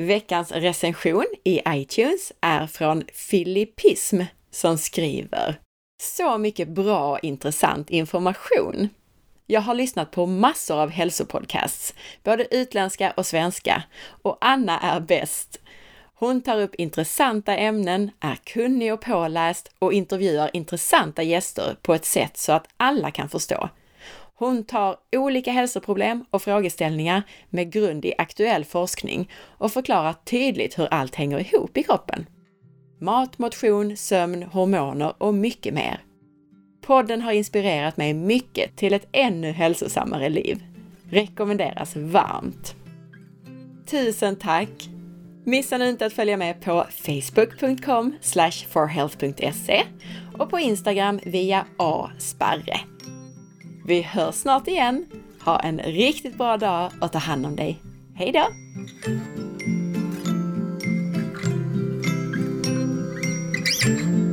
Veckans recension i iTunes är från Filippism som skriver Så mycket bra och intressant information! Jag har lyssnat på massor av hälsopodcasts, både utländska och svenska, och Anna är bäst. Hon tar upp intressanta ämnen, är kunnig och påläst och intervjuar intressanta gäster på ett sätt så att alla kan förstå. Hon tar olika hälsoproblem och frågeställningar med grund i aktuell forskning och förklarar tydligt hur allt hänger ihop i kroppen. Mat, motion, sömn, hormoner och mycket mer. Podden har inspirerat mig mycket till ett ännu hälsosammare liv. Rekommenderas varmt! Tusen tack! Missa nu inte att följa med på facebook.com forhealth.se och på Instagram via asparre. Vi hörs snart igen. Ha en riktigt bra dag och ta hand om dig. Hej då! thank